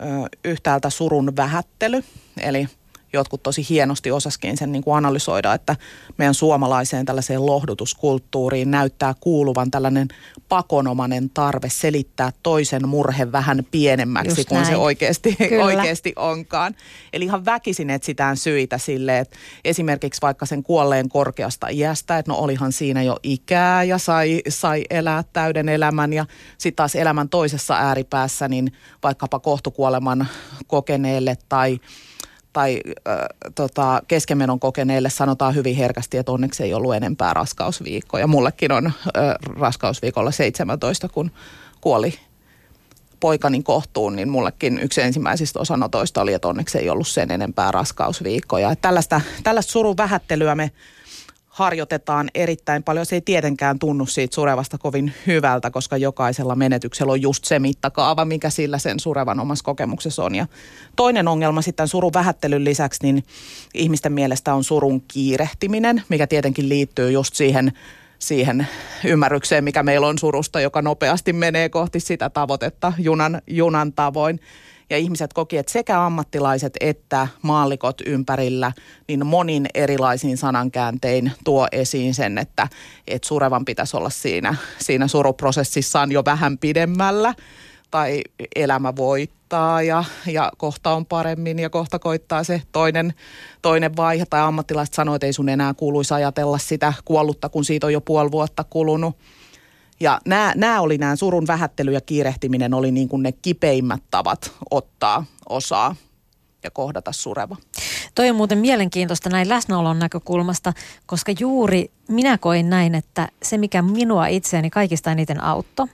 ö, yhtäältä surun vähättely, eli jotkut tosi hienosti osaskin sen niin kuin analysoida, että meidän suomalaiseen tällaiseen lohdutuskulttuuriin näyttää kuuluvan tällainen pakonomainen tarve selittää toisen murhe vähän pienemmäksi kuin se oikeasti, oikeasti onkaan. Eli ihan väkisin etsitään syitä sille, että esimerkiksi vaikka sen kuolleen korkeasta iästä, että no olihan siinä jo ikää ja sai, sai elää täyden elämän ja sitten taas elämän toisessa ääripäässä, niin vaikkapa kohtukuoleman kokeneelle tai tai äh, tota, keskenmenon kokeneille sanotaan hyvin herkästi, että onneksi ei ollut enempää raskausviikkoja. Mullekin on äh, raskausviikolla 17, kun kuoli poikani kohtuun, niin mullekin yksi ensimmäisistä osanotoista oli, että onneksi ei ollut sen enempää raskausviikkoja. Tällaista, tällaista surun vähättelyä me harjoitetaan erittäin paljon. Se ei tietenkään tunnu siitä surevasta kovin hyvältä, koska jokaisella menetyksellä on just se mittakaava, mikä sillä sen surevan omassa kokemuksessa on. Ja toinen ongelma sitten surun vähättelyn lisäksi, niin ihmisten mielestä on surun kiirehtiminen, mikä tietenkin liittyy just siihen siihen ymmärrykseen, mikä meillä on surusta, joka nopeasti menee kohti sitä tavoitetta junan, junan tavoin ja ihmiset koki, että sekä ammattilaiset että maallikot ympärillä niin monin erilaisin sanankääntein tuo esiin sen, että, että surevan pitäisi olla siinä, siinä suruprosessissaan jo vähän pidemmällä tai elämä voittaa ja, ja kohta on paremmin ja kohta koittaa se toinen, toinen vaihe. Tai ammattilaiset sanoivat, että ei sun enää kuuluisi ajatella sitä kuollutta, kun siitä on jo puoli vuotta kulunut. Ja nämä, nämä oli nämä surun vähättely ja kiirehtiminen oli niin kuin ne kipeimmät tavat ottaa osaa ja kohdata sureva. Toi on muuten mielenkiintoista näin läsnäolon näkökulmasta, koska juuri minä koin näin, että se mikä minua itseäni kaikista eniten auttoi,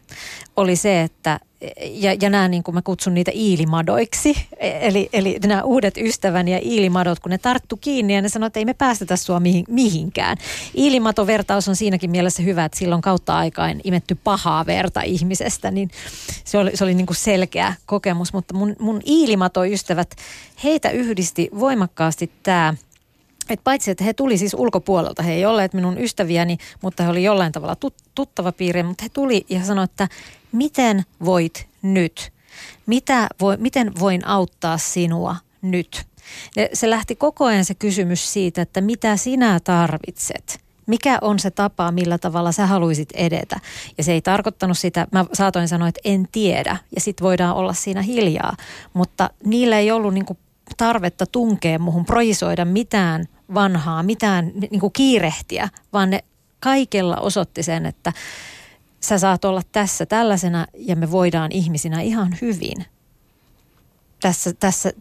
oli se, että ja, ja nämä niin kuin mä kutsun niitä iilimadoiksi, eli, eli nämä uudet ystäväni ja iilimadot, kun ne tarttu kiinni ja ne sanoi, että ei me päästetä sua mihin, mihinkään. Iilimatovertaus on siinäkin mielessä hyvä, että silloin kautta aikaan imetty pahaa verta ihmisestä, niin se oli, se oli niin kuin selkeä kokemus, mutta mun, mun iilimatoystävät, heitä yhdisti voimakkaasti tämä et paitsi, että he tuli siis ulkopuolelta, he ei olleet minun ystäviäni, mutta he oli jollain tavalla tut, tuttava piiri, mutta he tuli ja sanoi, että miten voit nyt? Mitä voi, miten voin auttaa sinua nyt? Ja se lähti koko ajan se kysymys siitä, että mitä sinä tarvitset. Mikä on se tapa, millä tavalla sä haluaisit edetä? Ja se ei tarkoittanut sitä, mä saatoin sanoa, että en tiedä. Ja sitten voidaan olla siinä hiljaa. Mutta niillä ei ollut niinku tarvetta tunkea muhun, projisoida mitään vanhaa, mitään niinku kiirehtiä, vaan ne kaikella osoitti sen, että sä saat olla tässä tällaisena ja me voidaan ihmisinä ihan hyvin tässä, tässä,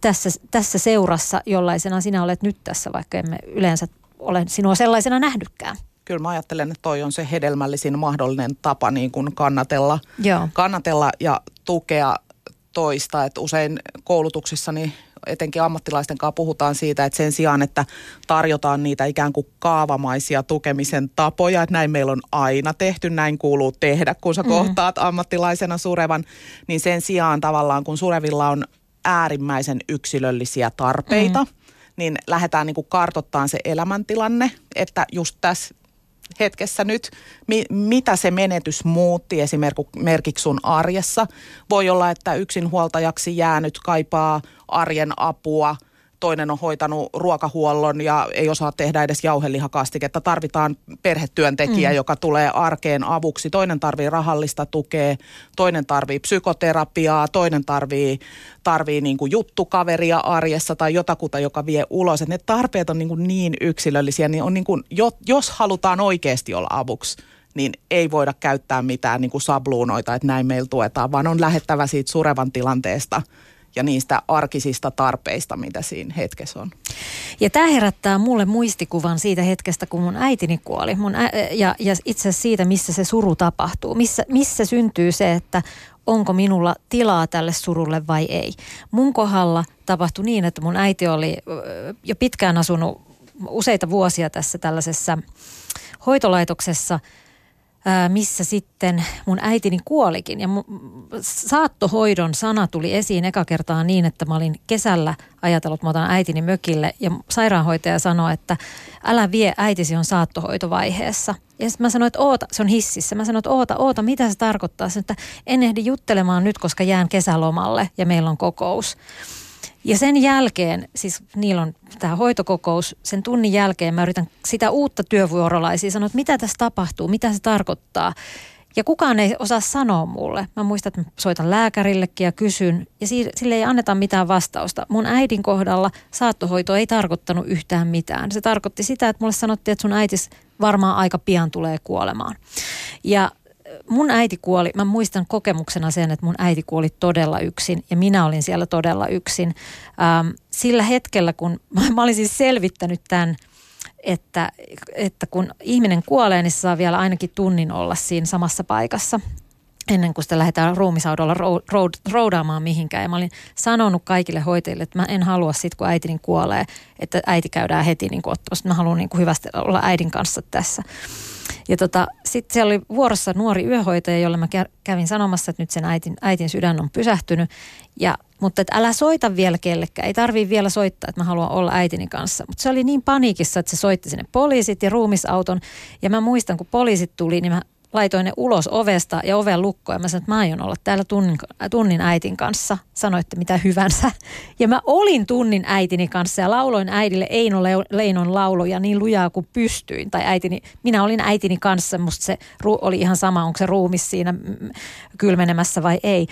tässä, tässä seurassa, jollaisena sinä olet nyt tässä, vaikka emme yleensä ole sinua sellaisena nähdykään. Kyllä mä ajattelen, että toi on se hedelmällisin mahdollinen tapa niin kuin kannatella, Joo. kannatella ja tukea toista. Että usein koulutuksissani etenkin ammattilaisten kanssa puhutaan siitä, että sen sijaan, että tarjotaan niitä ikään kuin kaavamaisia tukemisen tapoja, että näin meillä on aina tehty, näin kuuluu tehdä, kun sä mm. kohtaat ammattilaisena surevan, niin sen sijaan tavallaan, kun surevilla on äärimmäisen yksilöllisiä tarpeita, mm. niin lähdetään niin kuin kartoittamaan se elämäntilanne, että just tässä hetkessä nyt, mi, mitä se menetys muutti esimerkiksi sun arjessa. Voi olla, että yksinhuoltajaksi jäänyt kaipaa arjen apua – toinen on hoitanut ruokahuollon ja ei osaa tehdä edes jauhelihakastiketta. Tarvitaan perhetyöntekijä, mm. joka tulee arkeen avuksi. Toinen tarvii rahallista tukea, toinen tarvii psykoterapiaa, toinen tarvii, tarvii niin kuin juttukaveria arjessa tai jotakuta, joka vie ulos. Et ne tarpeet on niin, kuin niin yksilöllisiä, niin on niin kuin, jos halutaan oikeasti olla avuksi, niin ei voida käyttää mitään niin kuin sabluunoita, että näin meillä tuetaan, vaan on lähettävä siitä surevan tilanteesta – ja niistä arkisista tarpeista, mitä siinä hetkessä on. Ja tämä herättää mulle muistikuvan siitä hetkestä, kun mun äitini kuoli. Mun ä- ja, ja itse siitä, missä se suru tapahtuu. Missä, missä syntyy se, että onko minulla tilaa tälle surulle vai ei. Mun kohdalla tapahtui niin, että mun äiti oli jo pitkään asunut useita vuosia tässä tällaisessa hoitolaitoksessa – missä sitten mun äitini kuolikin. Ja saattohoidon sana tuli esiin eka kertaa niin, että mä olin kesällä ajatellut, mä otan äitini mökille ja sairaanhoitaja sanoi, että älä vie, äitisi on saattohoitovaiheessa. Ja sitten mä sanoin, että oota, se on hississä. Mä sanoin, että oota, oota, mitä se tarkoittaa? Sanoin, että en ehdi juttelemaan nyt, koska jään kesälomalle ja meillä on kokous. Ja sen jälkeen, siis niillä on tämä hoitokokous, sen tunnin jälkeen mä yritän sitä uutta työvuorolaisia sanoa, että mitä tässä tapahtuu, mitä se tarkoittaa. Ja kukaan ei osaa sanoa mulle. Mä muistan, että mä soitan lääkärillekin ja kysyn, ja sille ei anneta mitään vastausta. Mun äidin kohdalla saattohoito ei tarkoittanut yhtään mitään. Se tarkoitti sitä, että mulle sanottiin, että sun äitis varmaan aika pian tulee kuolemaan. Ja mun äiti kuoli, mä muistan kokemuksena sen, että mun äiti kuoli todella yksin ja minä olin siellä todella yksin. Ähm, sillä hetkellä, kun mä olin siis selvittänyt tämän, että, että kun ihminen kuolee, niin se saa vielä ainakin tunnin olla siinä samassa paikassa ennen kuin sitä lähdetään ruumisaudolla roudaamaan mihinkään. Ja mä olin sanonut kaikille hoitajille, että mä en halua sit, kun äitini kuolee, että äiti käydään heti niin ottamassa. Mä haluan niin kuin hyvästi olla äidin kanssa tässä. Ja tota, sitten siellä oli vuorossa nuori yöhoitaja, jolle mä kävin sanomassa, että nyt sen äitin, äitin sydän on pysähtynyt. Ja, mutta että älä soita vielä kellekään, ei tarvii vielä soittaa, että mä haluan olla äitini kanssa. Mutta se oli niin paniikissa, että se soitti sinne poliisit ja ruumisauton. Ja mä muistan, kun poliisit tuli, niin mä laitoin ne ulos ovesta ja oven lukkoon ja mä sanoin, että mä aion olla täällä tunnin, tunnin äitin kanssa. Sanoitte mitä hyvänsä. Ja mä olin tunnin äitini kanssa ja lauloin äidille Eino Leinon lauluja niin lujaa kuin pystyin. Tai äitini, minä olin äitini kanssa, musta se oli ihan sama, onko se ruumis siinä kylmenemässä vai ei.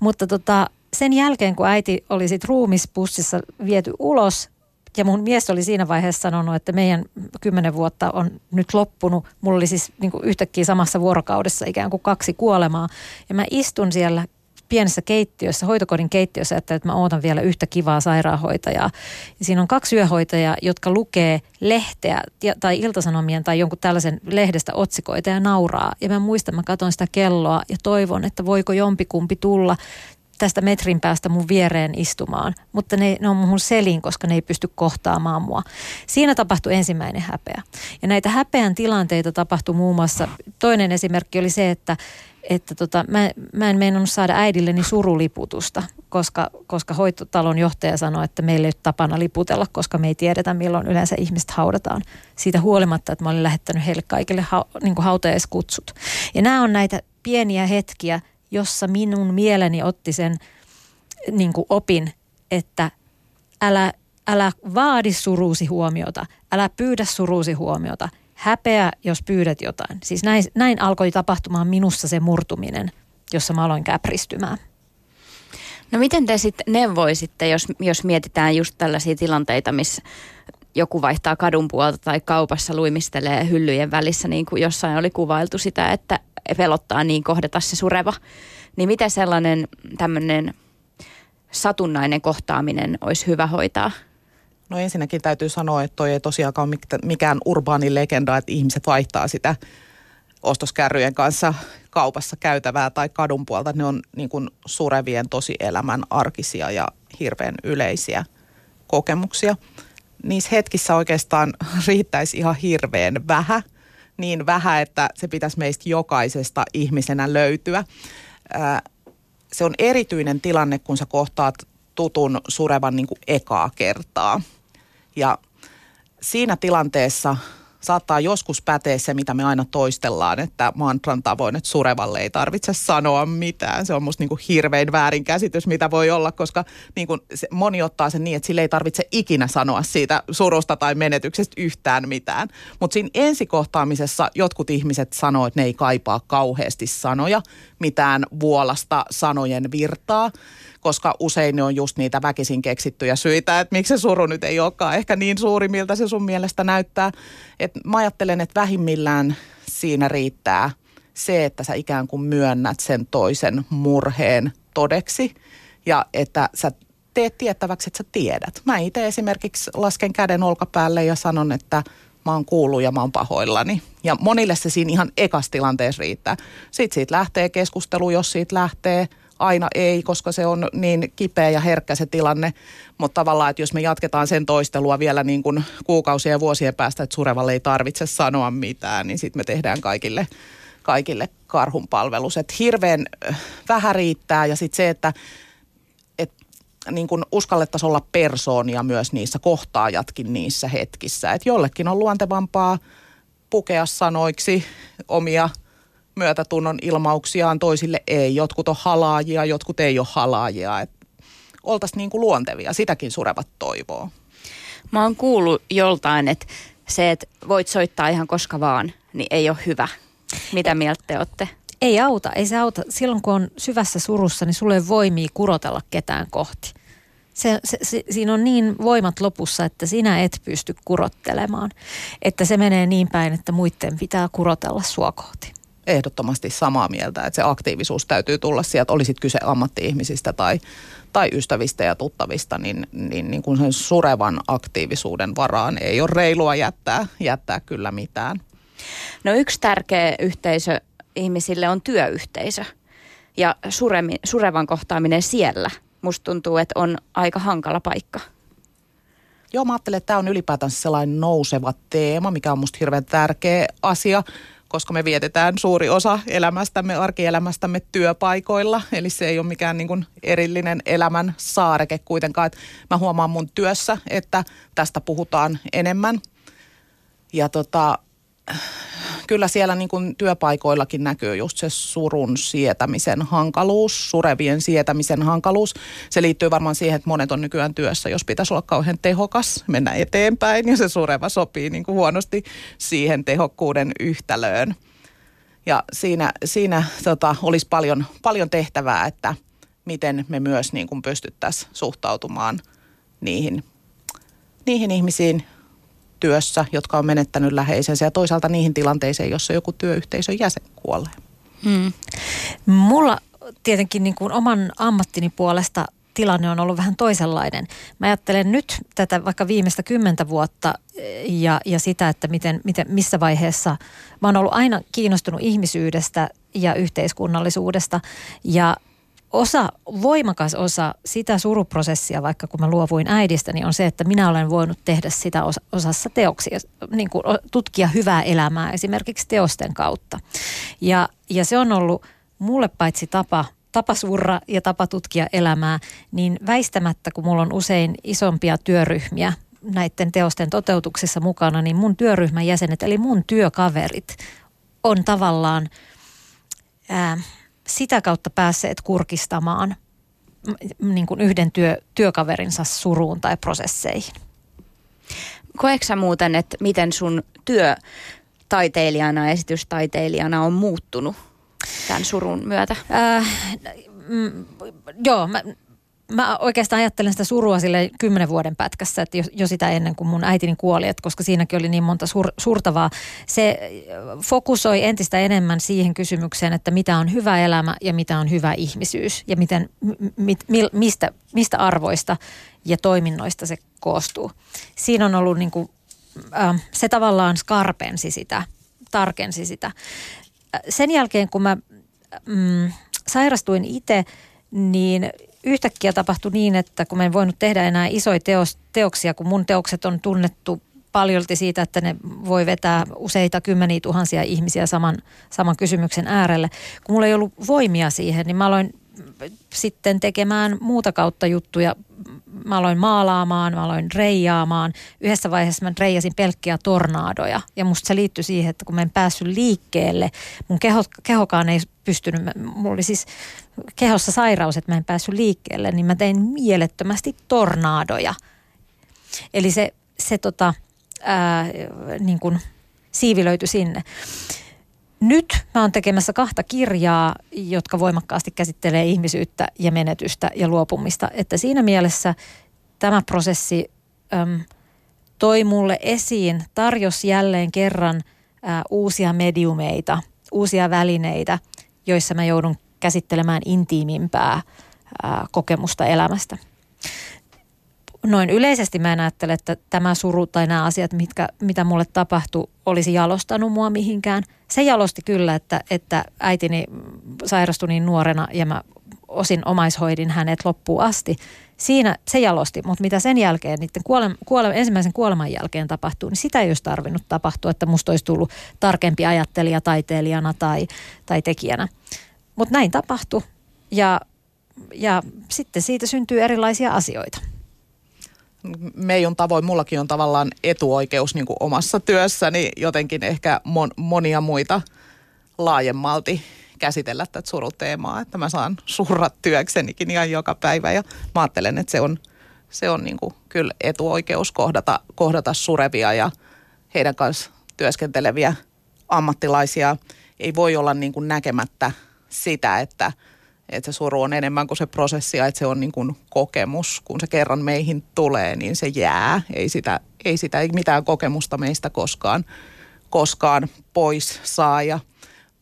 Mutta tota, sen jälkeen, kun äiti oli sit ruumispussissa viety ulos, ja mun mies oli siinä vaiheessa sanonut, että meidän kymmenen vuotta on nyt loppunut. Mulla oli siis niin kuin yhtäkkiä samassa vuorokaudessa ikään kuin kaksi kuolemaa. Ja mä istun siellä pienessä keittiössä, hoitokodin keittiössä, että, mä ootan vielä yhtä kivaa sairaanhoitajaa. Ja siinä on kaksi yöhoitajaa, jotka lukee lehteä tai iltasanomien tai jonkun tällaisen lehdestä otsikoita ja nauraa. Ja mä muistan, mä katson sitä kelloa ja toivon, että voiko jompikumpi tulla tästä metrin päästä mun viereen istumaan, mutta ne, ne on mun selin, koska ne ei pysty kohtaamaan mua. Siinä tapahtui ensimmäinen häpeä. Ja näitä häpeän tilanteita tapahtui muun muassa, toinen esimerkki oli se, että että tota, mä, mä en meinannut saada äidilleni suruliputusta, koska, koska hoitotalon johtaja sanoi, että meillä ei ole tapana liputella, koska me ei tiedetä, milloin yleensä ihmiset haudataan. Siitä huolimatta, että mä olin lähettänyt heille kaikille ha, niin hautajaiskutsut. Ja nämä on näitä pieniä hetkiä, jossa minun mieleni otti sen niin kuin opin, että älä, älä vaadi suruusi huomiota, älä pyydä suruusi huomiota, häpeä, jos pyydät jotain. Siis näin, näin alkoi tapahtumaan minussa se murtuminen, jossa mä aloin käpristymään. No miten te sitten neuvoisitte, jos, jos mietitään just tällaisia tilanteita, missä joku vaihtaa kadun puolta tai kaupassa luimistelee hyllyjen välissä, niin kuin jossain oli kuvailtu sitä, että pelottaa niin kohdata se sureva. Niin miten sellainen tämmöinen satunnainen kohtaaminen olisi hyvä hoitaa? No ensinnäkin täytyy sanoa, että toi ei tosiaankaan ole mikään urbaani legenda, että ihmiset vaihtaa sitä ostoskärryjen kanssa kaupassa käytävää tai kadun puolta. Ne on niin kuin surevien tosielämän arkisia ja hirveän yleisiä kokemuksia. Niissä hetkissä oikeastaan riittäisi ihan hirveän vähän – niin vähän, että se pitäisi meistä jokaisesta ihmisenä löytyä. Se on erityinen tilanne, kun sä kohtaat tutun surevan niin kuin ekaa kertaa. Ja siinä tilanteessa saattaa joskus päteä se, mitä me aina toistellaan, että mantran tavoin, että surevalle ei tarvitse sanoa mitään. Se on musta niin kuin hirvein väärinkäsitys, mitä voi olla, koska niin kuin se, moni ottaa sen niin, että sille ei tarvitse ikinä sanoa siitä surusta tai menetyksestä yhtään mitään. Mutta siinä ensikohtaamisessa jotkut ihmiset sanoo, että ne ei kaipaa kauheasti sanoja, mitään vuolasta sanojen virtaa koska usein ne on just niitä väkisin keksittyjä syitä, että miksi se suru nyt ei olekaan ehkä niin suuri, miltä se sun mielestä näyttää. Et mä ajattelen, että vähimmillään siinä riittää se, että sä ikään kuin myönnät sen toisen murheen todeksi ja että sä teet tiettäväksi, että sä tiedät. Mä itse esimerkiksi lasken käden olkapäälle ja sanon, että mä oon kuullut ja mä oon pahoillani. Ja monille se siinä ihan ekas tilanteessa riittää. Sitten siitä lähtee keskustelu, jos siitä lähtee – aina ei, koska se on niin kipeä ja herkkä se tilanne. Mutta tavallaan, että jos me jatketaan sen toistelua vielä niin kuin kuukausien ja vuosien päästä, että surevalle ei tarvitse sanoa mitään, niin sitten me tehdään kaikille, kaikille karhun palvelus. Että hirveän äh, vähän riittää ja sitten se, että et, niin kuin uskallettaisiin olla persoonia myös niissä kohtaajatkin niissä hetkissä. Että jollekin on luontevampaa pukea sanoiksi omia myötätunnon ilmauksiaan, toisille ei. Jotkut on halaajia, jotkut ei ole halaajia. oltaisiin niin kuin luontevia, sitäkin surevat toivoo. Mä oon kuullut joltain, että se, että voit soittaa ihan koska vaan, niin ei ole hyvä. Mitä mieltä te olette? Ei auta, ei se auta. Silloin kun on syvässä surussa, niin sulle ei voimia kurotella ketään kohti. Se, se, se, siinä on niin voimat lopussa, että sinä et pysty kurottelemaan. Että se menee niin päin, että muiden pitää kurotella sua kohti ehdottomasti samaa mieltä, että se aktiivisuus täytyy tulla sieltä, olisit kyse ammatti-ihmisistä tai, tai ystävistä ja tuttavista, niin, niin, niin kuin sen surevan aktiivisuuden varaan ei ole reilua jättää, jättää kyllä mitään. No yksi tärkeä yhteisö ihmisille on työyhteisö. ja suremi, surevan kohtaaminen siellä, musta tuntuu, että on aika hankala paikka. Joo, mä ajattelen, että tämä on ylipäätään sellainen nouseva teema, mikä on musta hirveän tärkeä asia, koska me vietetään suuri osa elämästämme, arkielämästämme työpaikoilla. Eli se ei ole mikään niin kuin erillinen elämän saareke kuitenkaan. Et mä huomaan mun työssä, että tästä puhutaan enemmän. Ja tota, kyllä siellä niin kuin työpaikoillakin näkyy just se surun sietämisen hankaluus, surevien sietämisen hankaluus. Se liittyy varmaan siihen, että monet on nykyään työssä, jos pitäisi olla kauhean tehokas, mennä eteenpäin ja se sureva sopii niin kuin huonosti siihen tehokkuuden yhtälöön. Ja siinä, siinä tota, olisi paljon, paljon tehtävää, että miten me myös niin kuin pystyttäisiin suhtautumaan niihin, niihin ihmisiin, työssä, jotka on menettänyt läheisensä ja toisaalta niihin tilanteisiin, jossa joku työyhteisön jäsen kuolee. Hmm. Mulla tietenkin niin kuin oman ammattini puolesta tilanne on ollut vähän toisenlainen. Mä ajattelen nyt tätä vaikka viimeistä kymmentä vuotta ja, ja sitä, että miten, miten, missä vaiheessa mä oon ollut aina kiinnostunut ihmisyydestä ja yhteiskunnallisuudesta ja osa, voimakas osa sitä suruprosessia, vaikka kun mä luovuin äidistä, niin on se, että minä olen voinut tehdä sitä osassa teoksia, niin kuin tutkia hyvää elämää esimerkiksi teosten kautta. Ja, ja se on ollut mulle paitsi tapa tapa surra ja tapa tutkia elämää, niin väistämättä, kun mulla on usein isompia työryhmiä näiden teosten toteutuksessa mukana, niin mun työryhmän jäsenet, eli mun työkaverit, on tavallaan ää, sitä kautta päässeet kurkistamaan niin kuin yhden työ, työkaverinsa suruun tai prosesseihin. Koetko muuten, että miten sun työ taiteilijana, esitystaiteilijana on muuttunut tämän surun myötä? Äh, mm, joo, mä, mä oikeastaan ajattelen sitä surua sille kymmenen vuoden pätkässä, että jo, jo sitä ennen kuin mun äitini kuoli, että koska siinäkin oli niin monta sur, surtavaa. Se fokusoi entistä enemmän siihen kysymykseen, että mitä on hyvä elämä ja mitä on hyvä ihmisyys ja miten, mit, mi, mistä, mistä arvoista ja toiminnoista se koostuu. Siinä on ollut niin kuin, äh, se tavallaan skarpensi sitä, tarkensi sitä. Sen jälkeen kun mä mm, sairastuin itse, niin yhtäkkiä tapahtui niin, että kun mä en voinut tehdä enää isoja teos, teoksia, kun mun teokset on tunnettu paljolti siitä, että ne voi vetää useita kymmeniä tuhansia ihmisiä saman, saman kysymyksen äärelle. Kun mulla ei ollut voimia siihen, niin mä aloin sitten tekemään muuta kautta juttuja. Mä aloin maalaamaan, mä aloin reijaamaan. Yhdessä vaiheessa mä reijasin pelkkiä tornaadoja. Ja musta se liittyi siihen, että kun mä en päässyt liikkeelle, mun keho, kehokaan ei pystynyt, mulla oli siis kehossa sairaus, että mä en päässyt liikkeelle, niin mä tein mielettömästi tornaadoja. Eli se, se tota, ää, niin kuin siivilöity sinne. Nyt mä oon tekemässä kahta kirjaa, jotka voimakkaasti käsittelee ihmisyyttä ja menetystä ja luopumista. Että siinä mielessä tämä prosessi äm, toi mulle esiin, tarjosi jälleen kerran ää, uusia mediumeita, uusia välineitä, joissa mä joudun käsittelemään intiimimpää ää, kokemusta elämästä. Noin yleisesti mä en ajattele, että tämä suru tai nämä asiat, mitkä, mitä mulle tapahtui, olisi jalostanut mua mihinkään. Se jalosti kyllä, että, että äitini sairastui niin nuorena ja mä osin omaishoidin hänet loppuun asti. Siinä se jalosti, mutta mitä sen jälkeen, niiden kuolem, kuolem, ensimmäisen kuoleman jälkeen tapahtuu, niin sitä ei olisi tarvinnut tapahtua, että musta olisi tullut tarkempi ajattelija taiteilijana tai, tai tekijänä. Mutta näin tapahtui ja, ja sitten siitä syntyy erilaisia asioita. Meijun tavoin mullakin on tavallaan etuoikeus niin kuin omassa työssäni jotenkin ehkä mon, monia muita laajemmalti käsitellä tätä suruteemaa, että mä saan surra työksenikin ihan joka päivä ja mä ajattelen, että se on, se on niin kuin kyllä etuoikeus kohdata, kohdata surevia ja heidän kanssa työskenteleviä ammattilaisia. Ei voi olla niin kuin näkemättä sitä, että, että se suru on enemmän kuin se prosessi ja että se on niin kuin kokemus. Kun se kerran meihin tulee, niin se jää. Ei sitä, ei sitä ei mitään kokemusta meistä koskaan, koskaan pois saa. Ja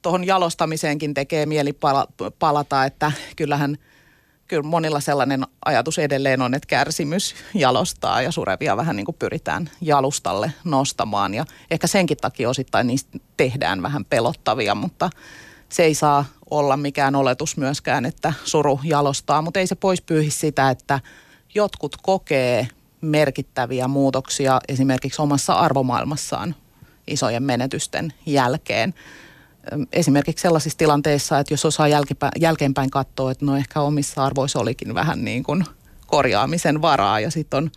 tuohon jalostamiseenkin tekee mieli palata, että kyllähän kyllä monilla sellainen ajatus edelleen on, että kärsimys jalostaa ja surevia vähän niin kuin pyritään jalustalle nostamaan. Ja ehkä senkin takia osittain niistä tehdään vähän pelottavia, mutta – se ei saa olla mikään oletus myöskään, että suru jalostaa, mutta ei se pois pyyhi sitä, että jotkut kokee merkittäviä muutoksia esimerkiksi omassa arvomaailmassaan isojen menetysten jälkeen. Esimerkiksi sellaisissa tilanteissa, että jos osaa jälkeenpäin katsoa, että no ehkä omissa arvoissa olikin vähän niin kuin korjaamisen varaa ja sitten on,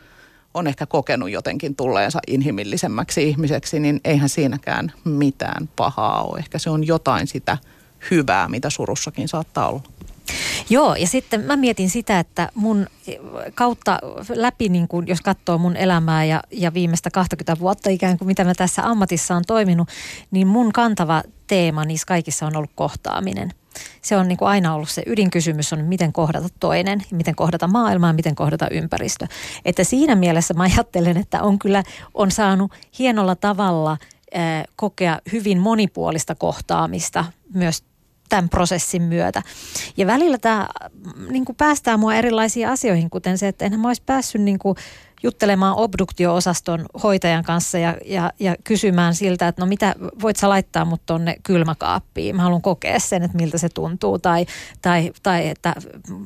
on ehkä kokenut jotenkin tulleensa inhimillisemmäksi ihmiseksi, niin eihän siinäkään mitään pahaa ole. Ehkä se on jotain sitä hyvää, mitä surussakin saattaa olla. Joo, ja sitten mä mietin sitä, että mun kautta läpi, niin kun, jos katsoo mun elämää ja, ja viimeistä 20 vuotta ikään kuin mitä mä tässä ammatissa on toiminut, niin mun kantava teema niissä kaikissa on ollut kohtaaminen. Se on niin kuin aina ollut se ydinkysymys on, miten kohdata toinen, miten kohdata maailmaa, miten kohdata ympäristö. Että siinä mielessä mä ajattelen, että on kyllä on saanut hienolla tavalla kokea hyvin monipuolista kohtaamista myös tämän prosessin myötä. Ja välillä tämä niin kuin päästää mua erilaisiin asioihin, kuten se, että enhän mä olisi päässyt niin kuin juttelemaan obduktio-osaston hoitajan kanssa ja, ja, ja kysymään siltä, että no mitä, voit sä laittaa mut tonne kylmäkaappiin? Mä haluan kokea sen, että miltä se tuntuu. Tai, tai, tai että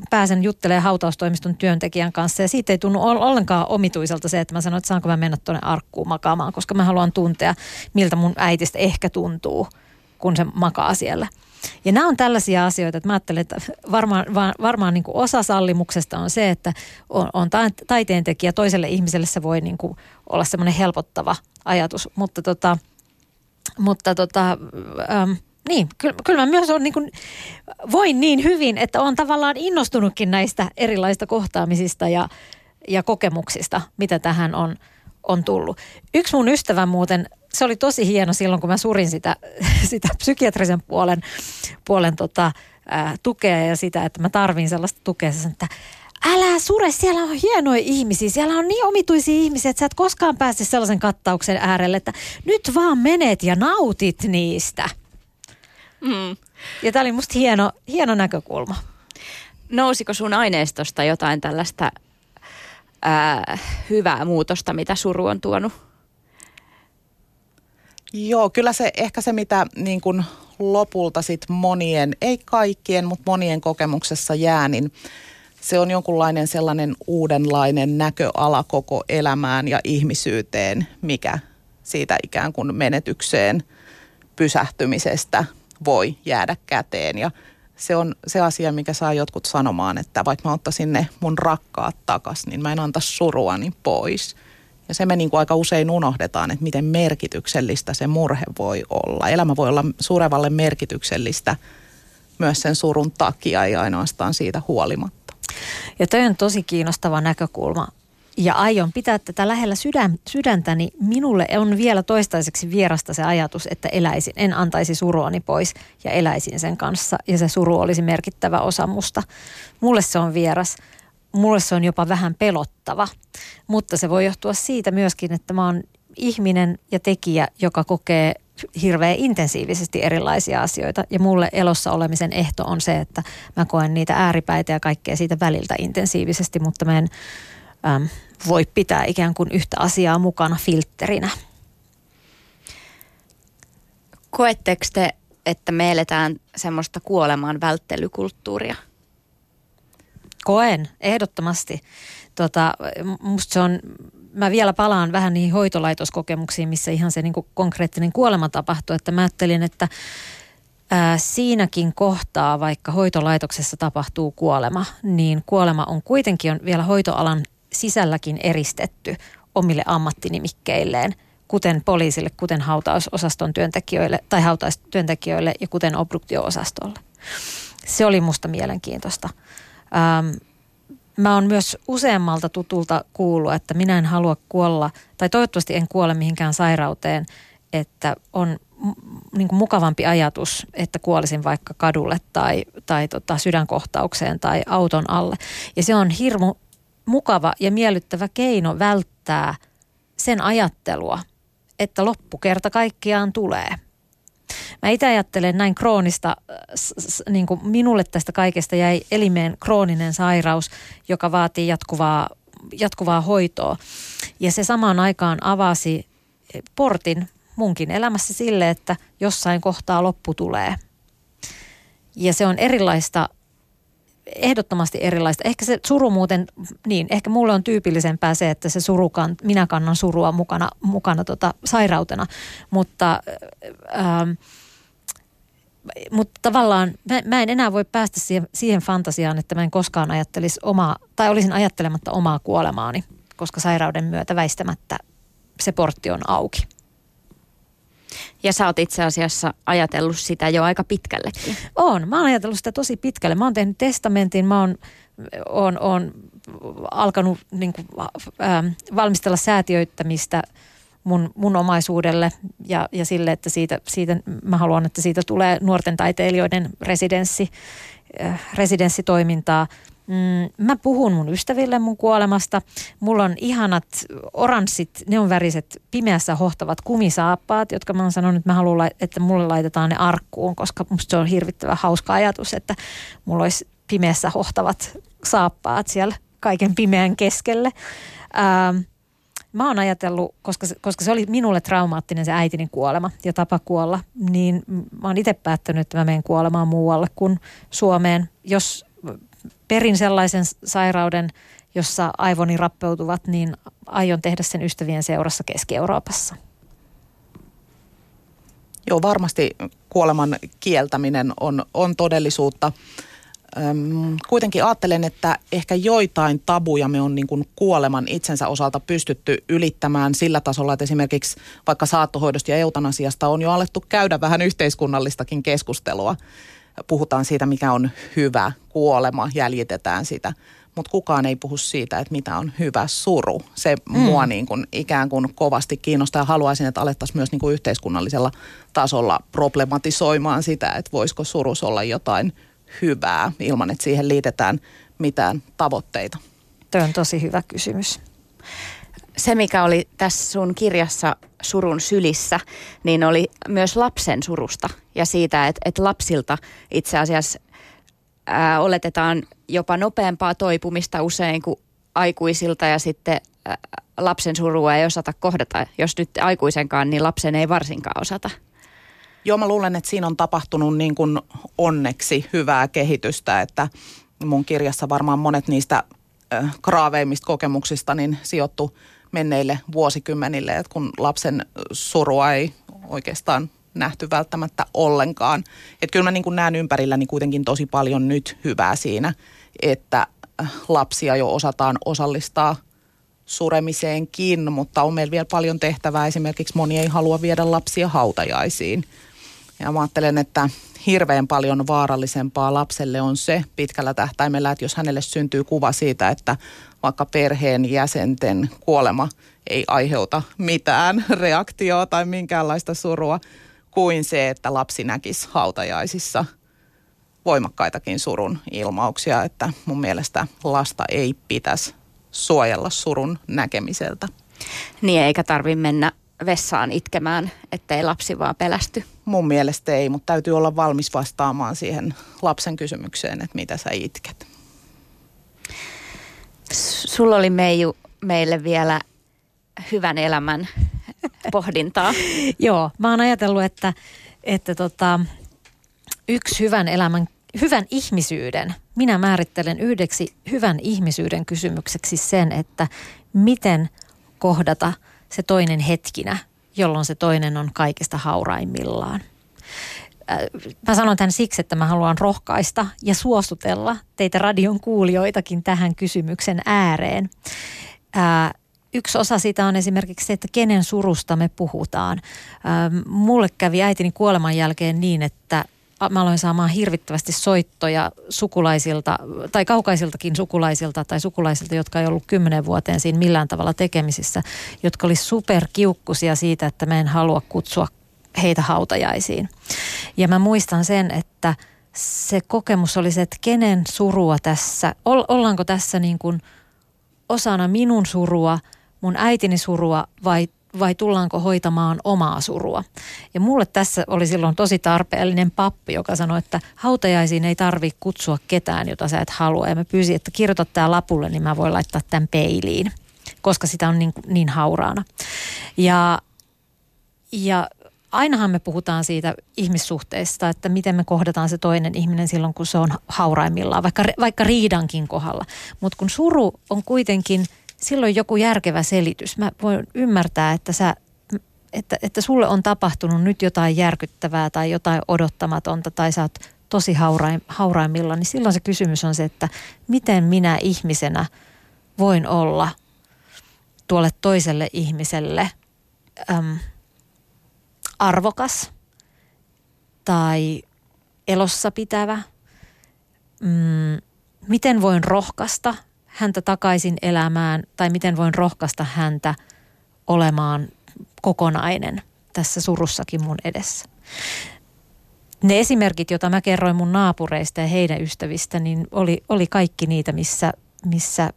pääsen juttelemaan hautaustoimiston työntekijän kanssa ja siitä ei tunnu ollenkaan omituiselta se, että mä sanon, että saanko mä mennä tuonne arkkuun makaamaan, koska mä haluan tuntea, miltä mun äitistä ehkä tuntuu, kun se makaa siellä. Ja nämä on tällaisia asioita, että mä ajattelen, että varmaan, varmaan niin kuin osa sallimuksesta on se, että on, on taiteentekijä toiselle ihmiselle se voi niin kuin olla semmoinen helpottava ajatus, mutta tota, mutta tota, äm, niin, kyllä, kyllä mä myös on niin kuin, voin niin hyvin, että on tavallaan innostunutkin näistä erilaisista kohtaamisista ja, ja kokemuksista, mitä tähän on, on tullut. Yksi mun ystävä muuten se oli tosi hieno silloin, kun mä surin sitä, sitä psykiatrisen puolen, puolen tota, ää, tukea ja sitä, että mä tarvin sellaista tukea. Sen, että älä sure, siellä on hienoja ihmisiä, siellä on niin omituisia ihmisiä, että sä et koskaan pääse sellaisen kattauksen äärelle, että nyt vaan menet ja nautit niistä. Mm. Ja tämä oli musta hieno, hieno näkökulma. Nousiko sun aineistosta jotain tällaista ää, hyvää muutosta, mitä suru on tuonut? Joo, kyllä se ehkä se, mitä niin kuin lopulta sit monien, ei kaikkien, mutta monien kokemuksessa jää, niin se on jonkunlainen sellainen uudenlainen näköala koko elämään ja ihmisyyteen, mikä siitä ikään kuin menetykseen pysähtymisestä voi jäädä käteen. Ja se on se asia, mikä saa jotkut sanomaan, että vaikka mä ottaisin ne mun rakkaat takas, niin mä en antaisi suruani pois – ja se me niin kuin aika usein unohdetaan, että miten merkityksellistä se murhe voi olla. Elämä voi olla surevalle merkityksellistä myös sen surun takia ja ainoastaan siitä huolimatta. Ja toi on tosi kiinnostava näkökulma. Ja aion pitää tätä lähellä sydän, sydäntäni. Minulle on vielä toistaiseksi vierasta se ajatus, että eläisin, en antaisi suruani pois ja eläisin sen kanssa. Ja se suru olisi merkittävä osa musta. Mulle se on vieras mulle se on jopa vähän pelottava, mutta se voi johtua siitä myöskin, että mä oon ihminen ja tekijä, joka kokee hirveän intensiivisesti erilaisia asioita. Ja mulle elossa olemisen ehto on se, että mä koen niitä ääripäitä ja kaikkea siitä väliltä intensiivisesti, mutta mä en voi pitää ikään kuin yhtä asiaa mukana filtterinä. Koetteko te, että me eletään semmoista kuolemaan välttelykulttuuria? Koen, ehdottomasti. Tota, musta se on, mä vielä palaan vähän niihin hoitolaitoskokemuksiin, missä ihan se niin kuin konkreettinen kuolema tapahtui. Että mä ajattelin, että ää, siinäkin kohtaa, vaikka hoitolaitoksessa tapahtuu kuolema, niin kuolema on kuitenkin on vielä hoitoalan sisälläkin eristetty omille ammattinimikkeilleen, kuten poliisille, kuten hautausosaston työntekijöille tai hautaustyöntekijöille ja kuten obduktio-osastolle. Se oli musta mielenkiintoista. Ähm, mä oon myös useammalta tutulta kuullut, että minä en halua kuolla, tai toivottavasti en kuole mihinkään sairauteen, että on niin kuin mukavampi ajatus, että kuolisin vaikka kadulle tai, tai tota sydänkohtaukseen tai auton alle. Ja se on hirmu mukava ja miellyttävä keino välttää sen ajattelua, että loppukerta kaikkiaan tulee. Mä itse ajattelen näin kroonista, niin kuin minulle tästä kaikesta jäi elimeen krooninen sairaus, joka vaatii jatkuvaa, jatkuvaa hoitoa. Ja se samaan aikaan avasi portin munkin elämässä sille, että jossain kohtaa loppu tulee. Ja se on erilaista ehdottomasti erilaista. Ehkä se suru muuten, niin ehkä mulle on tyypillisempää se, että se surukan, minä kannan surua mukana, mukana tota sairautena, mutta, ähm, mutta tavallaan mä, mä en enää voi päästä siihen, siihen fantasiaan, että mä en koskaan ajattelisi omaa, tai olisin ajattelematta omaa kuolemaani, koska sairauden myötä väistämättä se portti on auki. Ja sä oot itse asiassa ajatellut sitä jo aika pitkällekin. On, mä oon ajatellut sitä tosi pitkälle. Mä oon tehnyt testamentin, mä oon, oon, oon alkanut niin kuin, äh, valmistella säätiöittämistä mun, mun omaisuudelle ja, ja sille, että siitä, siitä, mä haluan, että siitä tulee nuorten taiteilijoiden residenssi, äh, residenssitoimintaa – Mm, mä puhun mun ystäville mun kuolemasta. Mulla on ihanat oranssit, neonväriset, pimeässä hohtavat kumisaappaat, jotka mä oon sanonut, että mä haluan, että mulle laitetaan ne arkkuun, koska musta se on hirvittävä hauska ajatus, että mulla olisi pimeässä hohtavat saappaat siellä kaiken pimeän keskelle. Ähm, mä oon ajatellut, koska, koska se oli minulle traumaattinen se äitinin kuolema ja tapa kuolla, niin mä oon itse päättänyt, että mä menen kuolemaan muualle kuin Suomeen. Jos perin sellaisen sairauden, jossa aivoni rappeutuvat, niin aion tehdä sen ystävien seurassa Keski-Euroopassa. Joo, varmasti kuoleman kieltäminen on, on todellisuutta. Kuitenkin ajattelen, että ehkä joitain tabuja me on niin kuin kuoleman itsensä osalta pystytty ylittämään sillä tasolla, että esimerkiksi vaikka saattohoidosta ja eutanasiasta on jo alettu käydä vähän yhteiskunnallistakin keskustelua puhutaan siitä, mikä on hyvä kuolema, jäljitetään sitä. Mutta kukaan ei puhu siitä, että mitä on hyvä suru. Se mm. mua niin kuin ikään kuin kovasti kiinnostaa haluaisin, että alettaisiin myös niin kuin yhteiskunnallisella tasolla problematisoimaan sitä, että voisiko surus olla jotain hyvää ilman, että siihen liitetään mitään tavoitteita. Tuo on tosi hyvä kysymys se, mikä oli tässä sun kirjassa surun sylissä, niin oli myös lapsen surusta ja siitä, että, että lapsilta itse asiassa ää, oletetaan jopa nopeampaa toipumista usein kuin aikuisilta ja sitten ää, lapsen surua ei osata kohdata. Jos nyt aikuisenkaan, niin lapsen ei varsinkaan osata. Joo, mä luulen, että siinä on tapahtunut niin kuin onneksi hyvää kehitystä, että mun kirjassa varmaan monet niistä kraaveimmista kokemuksista niin sijoittu menneille vuosikymmenille, että kun lapsen surua ei oikeastaan nähty välttämättä ollenkaan. Että kyllä mä niin kuin näen ympärilläni kuitenkin tosi paljon nyt hyvää siinä, että äh, lapsia jo osataan osallistaa suremiseenkin, mutta on meillä vielä paljon tehtävää. Esimerkiksi moni ei halua viedä lapsia hautajaisiin. Ja mä ajattelen, että hirveän paljon vaarallisempaa lapselle on se pitkällä tähtäimellä, että jos hänelle syntyy kuva siitä, että vaikka perheen jäsenten kuolema ei aiheuta mitään reaktioa tai minkäänlaista surua, kuin se, että lapsi näkisi hautajaisissa voimakkaitakin surun ilmauksia, että mun mielestä lasta ei pitäisi suojella surun näkemiseltä. Niin eikä tarvi mennä vessaan itkemään, ettei lapsi vaan pelästy. Mun mielestä ei, mutta täytyy olla valmis vastaamaan siihen lapsen kysymykseen, että mitä sä itket. Sulla oli Meiju meille vielä hyvän elämän pohdintaa. Joo, mä oon ajatellut, että, että tota, yksi hyvän elämän, hyvän ihmisyyden, minä määrittelen yhdeksi hyvän ihmisyyden kysymykseksi sen, että miten kohdata se toinen hetkinä, jolloin se toinen on kaikista hauraimmillaan. Äh, mä sanon tämän siksi, että mä haluan rohkaista ja suostutella teitä radion kuulijoitakin tähän kysymyksen ääreen. Ää, äh, yksi osa siitä on esimerkiksi se, että kenen surusta me puhutaan. Ähm, mulle kävi äitini kuoleman jälkeen niin, että mä aloin saamaan hirvittävästi soittoja sukulaisilta tai kaukaisiltakin sukulaisilta tai sukulaisilta, jotka ei ollut kymmenen vuoteen siinä millään tavalla tekemisissä, jotka oli superkiukkusia siitä, että mä en halua kutsua heitä hautajaisiin. Ja mä muistan sen, että se kokemus oli se, että kenen surua tässä, ollaanko tässä niin kuin osana minun surua, mun äitini surua vai, vai tullaanko hoitamaan omaa surua. Ja mulle tässä oli silloin tosi tarpeellinen pappi, joka sanoi, että hautajaisiin ei tarvi kutsua ketään, jota sä et halua. Ja mä pyysin, että kirjoita tämä lapulle, niin mä voin laittaa tämän peiliin, koska sitä on niin, niin hauraana. Ja, ja ainahan me puhutaan siitä ihmissuhteesta, että miten me kohdataan se toinen ihminen silloin, kun se on hauraimmillaan, vaikka, vaikka riidankin kohdalla. Mutta kun suru on kuitenkin silloin joku järkevä selitys. Mä voin ymmärtää, että sä että, että sulle on tapahtunut nyt jotain järkyttävää tai jotain odottamatonta tai sä oot tosi hauraim, hauraimmilla, niin silloin se kysymys on se, että miten minä ihmisenä voin olla tuolle toiselle ihmiselle äm, arvokas tai elossa pitävä. Mm, miten voin rohkaista häntä takaisin elämään tai miten voin rohkaista häntä olemaan kokonainen tässä surussakin mun edessä. Ne esimerkit, joita mä kerroin mun naapureista ja heidän ystävistä, niin oli, oli kaikki niitä, missä, missä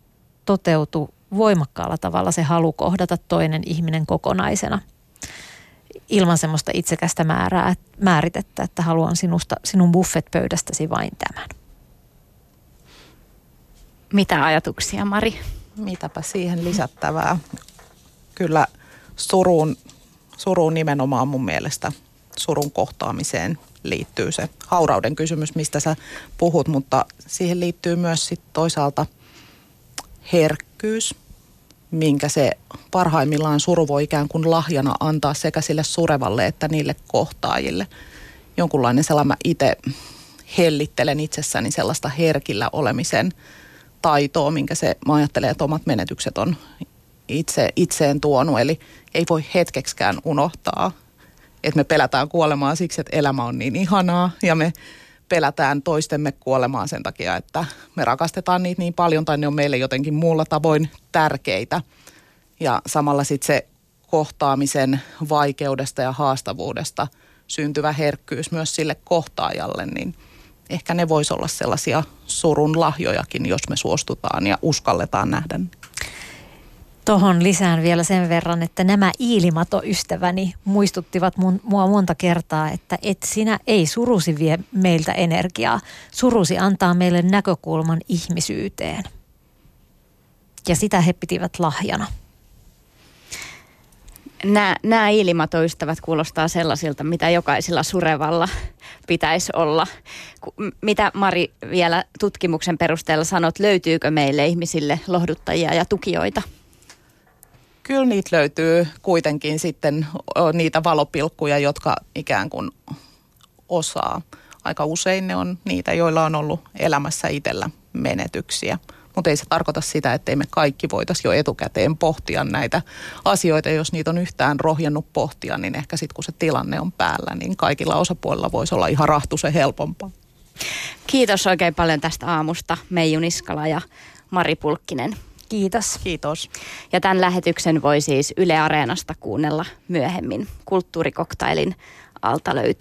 toteutui voimakkaalla tavalla se halu kohdata toinen ihminen kokonaisena ilman semmoista itsekästä määrää, määritettä, että haluan sinusta, sinun buffetpöydästäsi vain tämän. Mitä ajatuksia, Mari? Mitäpä siihen lisättävää. Kyllä suruun, suruun nimenomaan mun mielestä surun kohtaamiseen liittyy se haurauden kysymys, mistä sä puhut, mutta siihen liittyy myös sit toisaalta herkkyys, minkä se parhaimmillaan suru voi ikään kuin lahjana antaa sekä sille surevalle että niille kohtaajille. Jonkunlainen sellainen, mä itse hellittelen itsessäni sellaista herkillä olemisen taitoa, minkä se, mä ajattelen, että omat menetykset on itse, itseen tuonut. Eli ei voi hetkeksikään unohtaa, että me pelätään kuolemaa siksi, että elämä on niin ihanaa ja me pelätään toistemme kuolemaa sen takia, että me rakastetaan niitä niin paljon tai ne on meille jotenkin muulla tavoin tärkeitä. Ja samalla sitten se kohtaamisen vaikeudesta ja haastavuudesta syntyvä herkkyys myös sille kohtaajalle, niin ehkä ne voisi olla sellaisia surun lahjojakin, jos me suostutaan ja uskalletaan nähdä Tuohon lisään vielä sen verran, että nämä iilimatoystäväni muistuttivat mun, mua monta kertaa, että et sinä ei surusi vie meiltä energiaa. Surusi antaa meille näkökulman ihmisyyteen. Ja sitä he pitivät lahjana. Nämä, nämä iilimatoystävät kuulostaa sellaisilta, mitä jokaisella surevalla pitäisi olla. Mitä Mari vielä tutkimuksen perusteella sanot, löytyykö meille ihmisille lohduttajia ja tukijoita? kyllä niitä löytyy kuitenkin sitten niitä valopilkkuja, jotka ikään kuin osaa. Aika usein ne on niitä, joilla on ollut elämässä itsellä menetyksiä. Mutta ei se tarkoita sitä, että me kaikki voitaisiin jo etukäteen pohtia näitä asioita. Jos niitä on yhtään rohjennut pohtia, niin ehkä sitten kun se tilanne on päällä, niin kaikilla osapuolilla voisi olla ihan se helpompaa. Kiitos oikein paljon tästä aamusta Meiju Niskala ja Mari Pulkkinen. Kiitos. Kiitos. Ja tämän lähetyksen voi siis Yle Areenasta kuunnella myöhemmin. Kulttuurikoktailin alta löytyy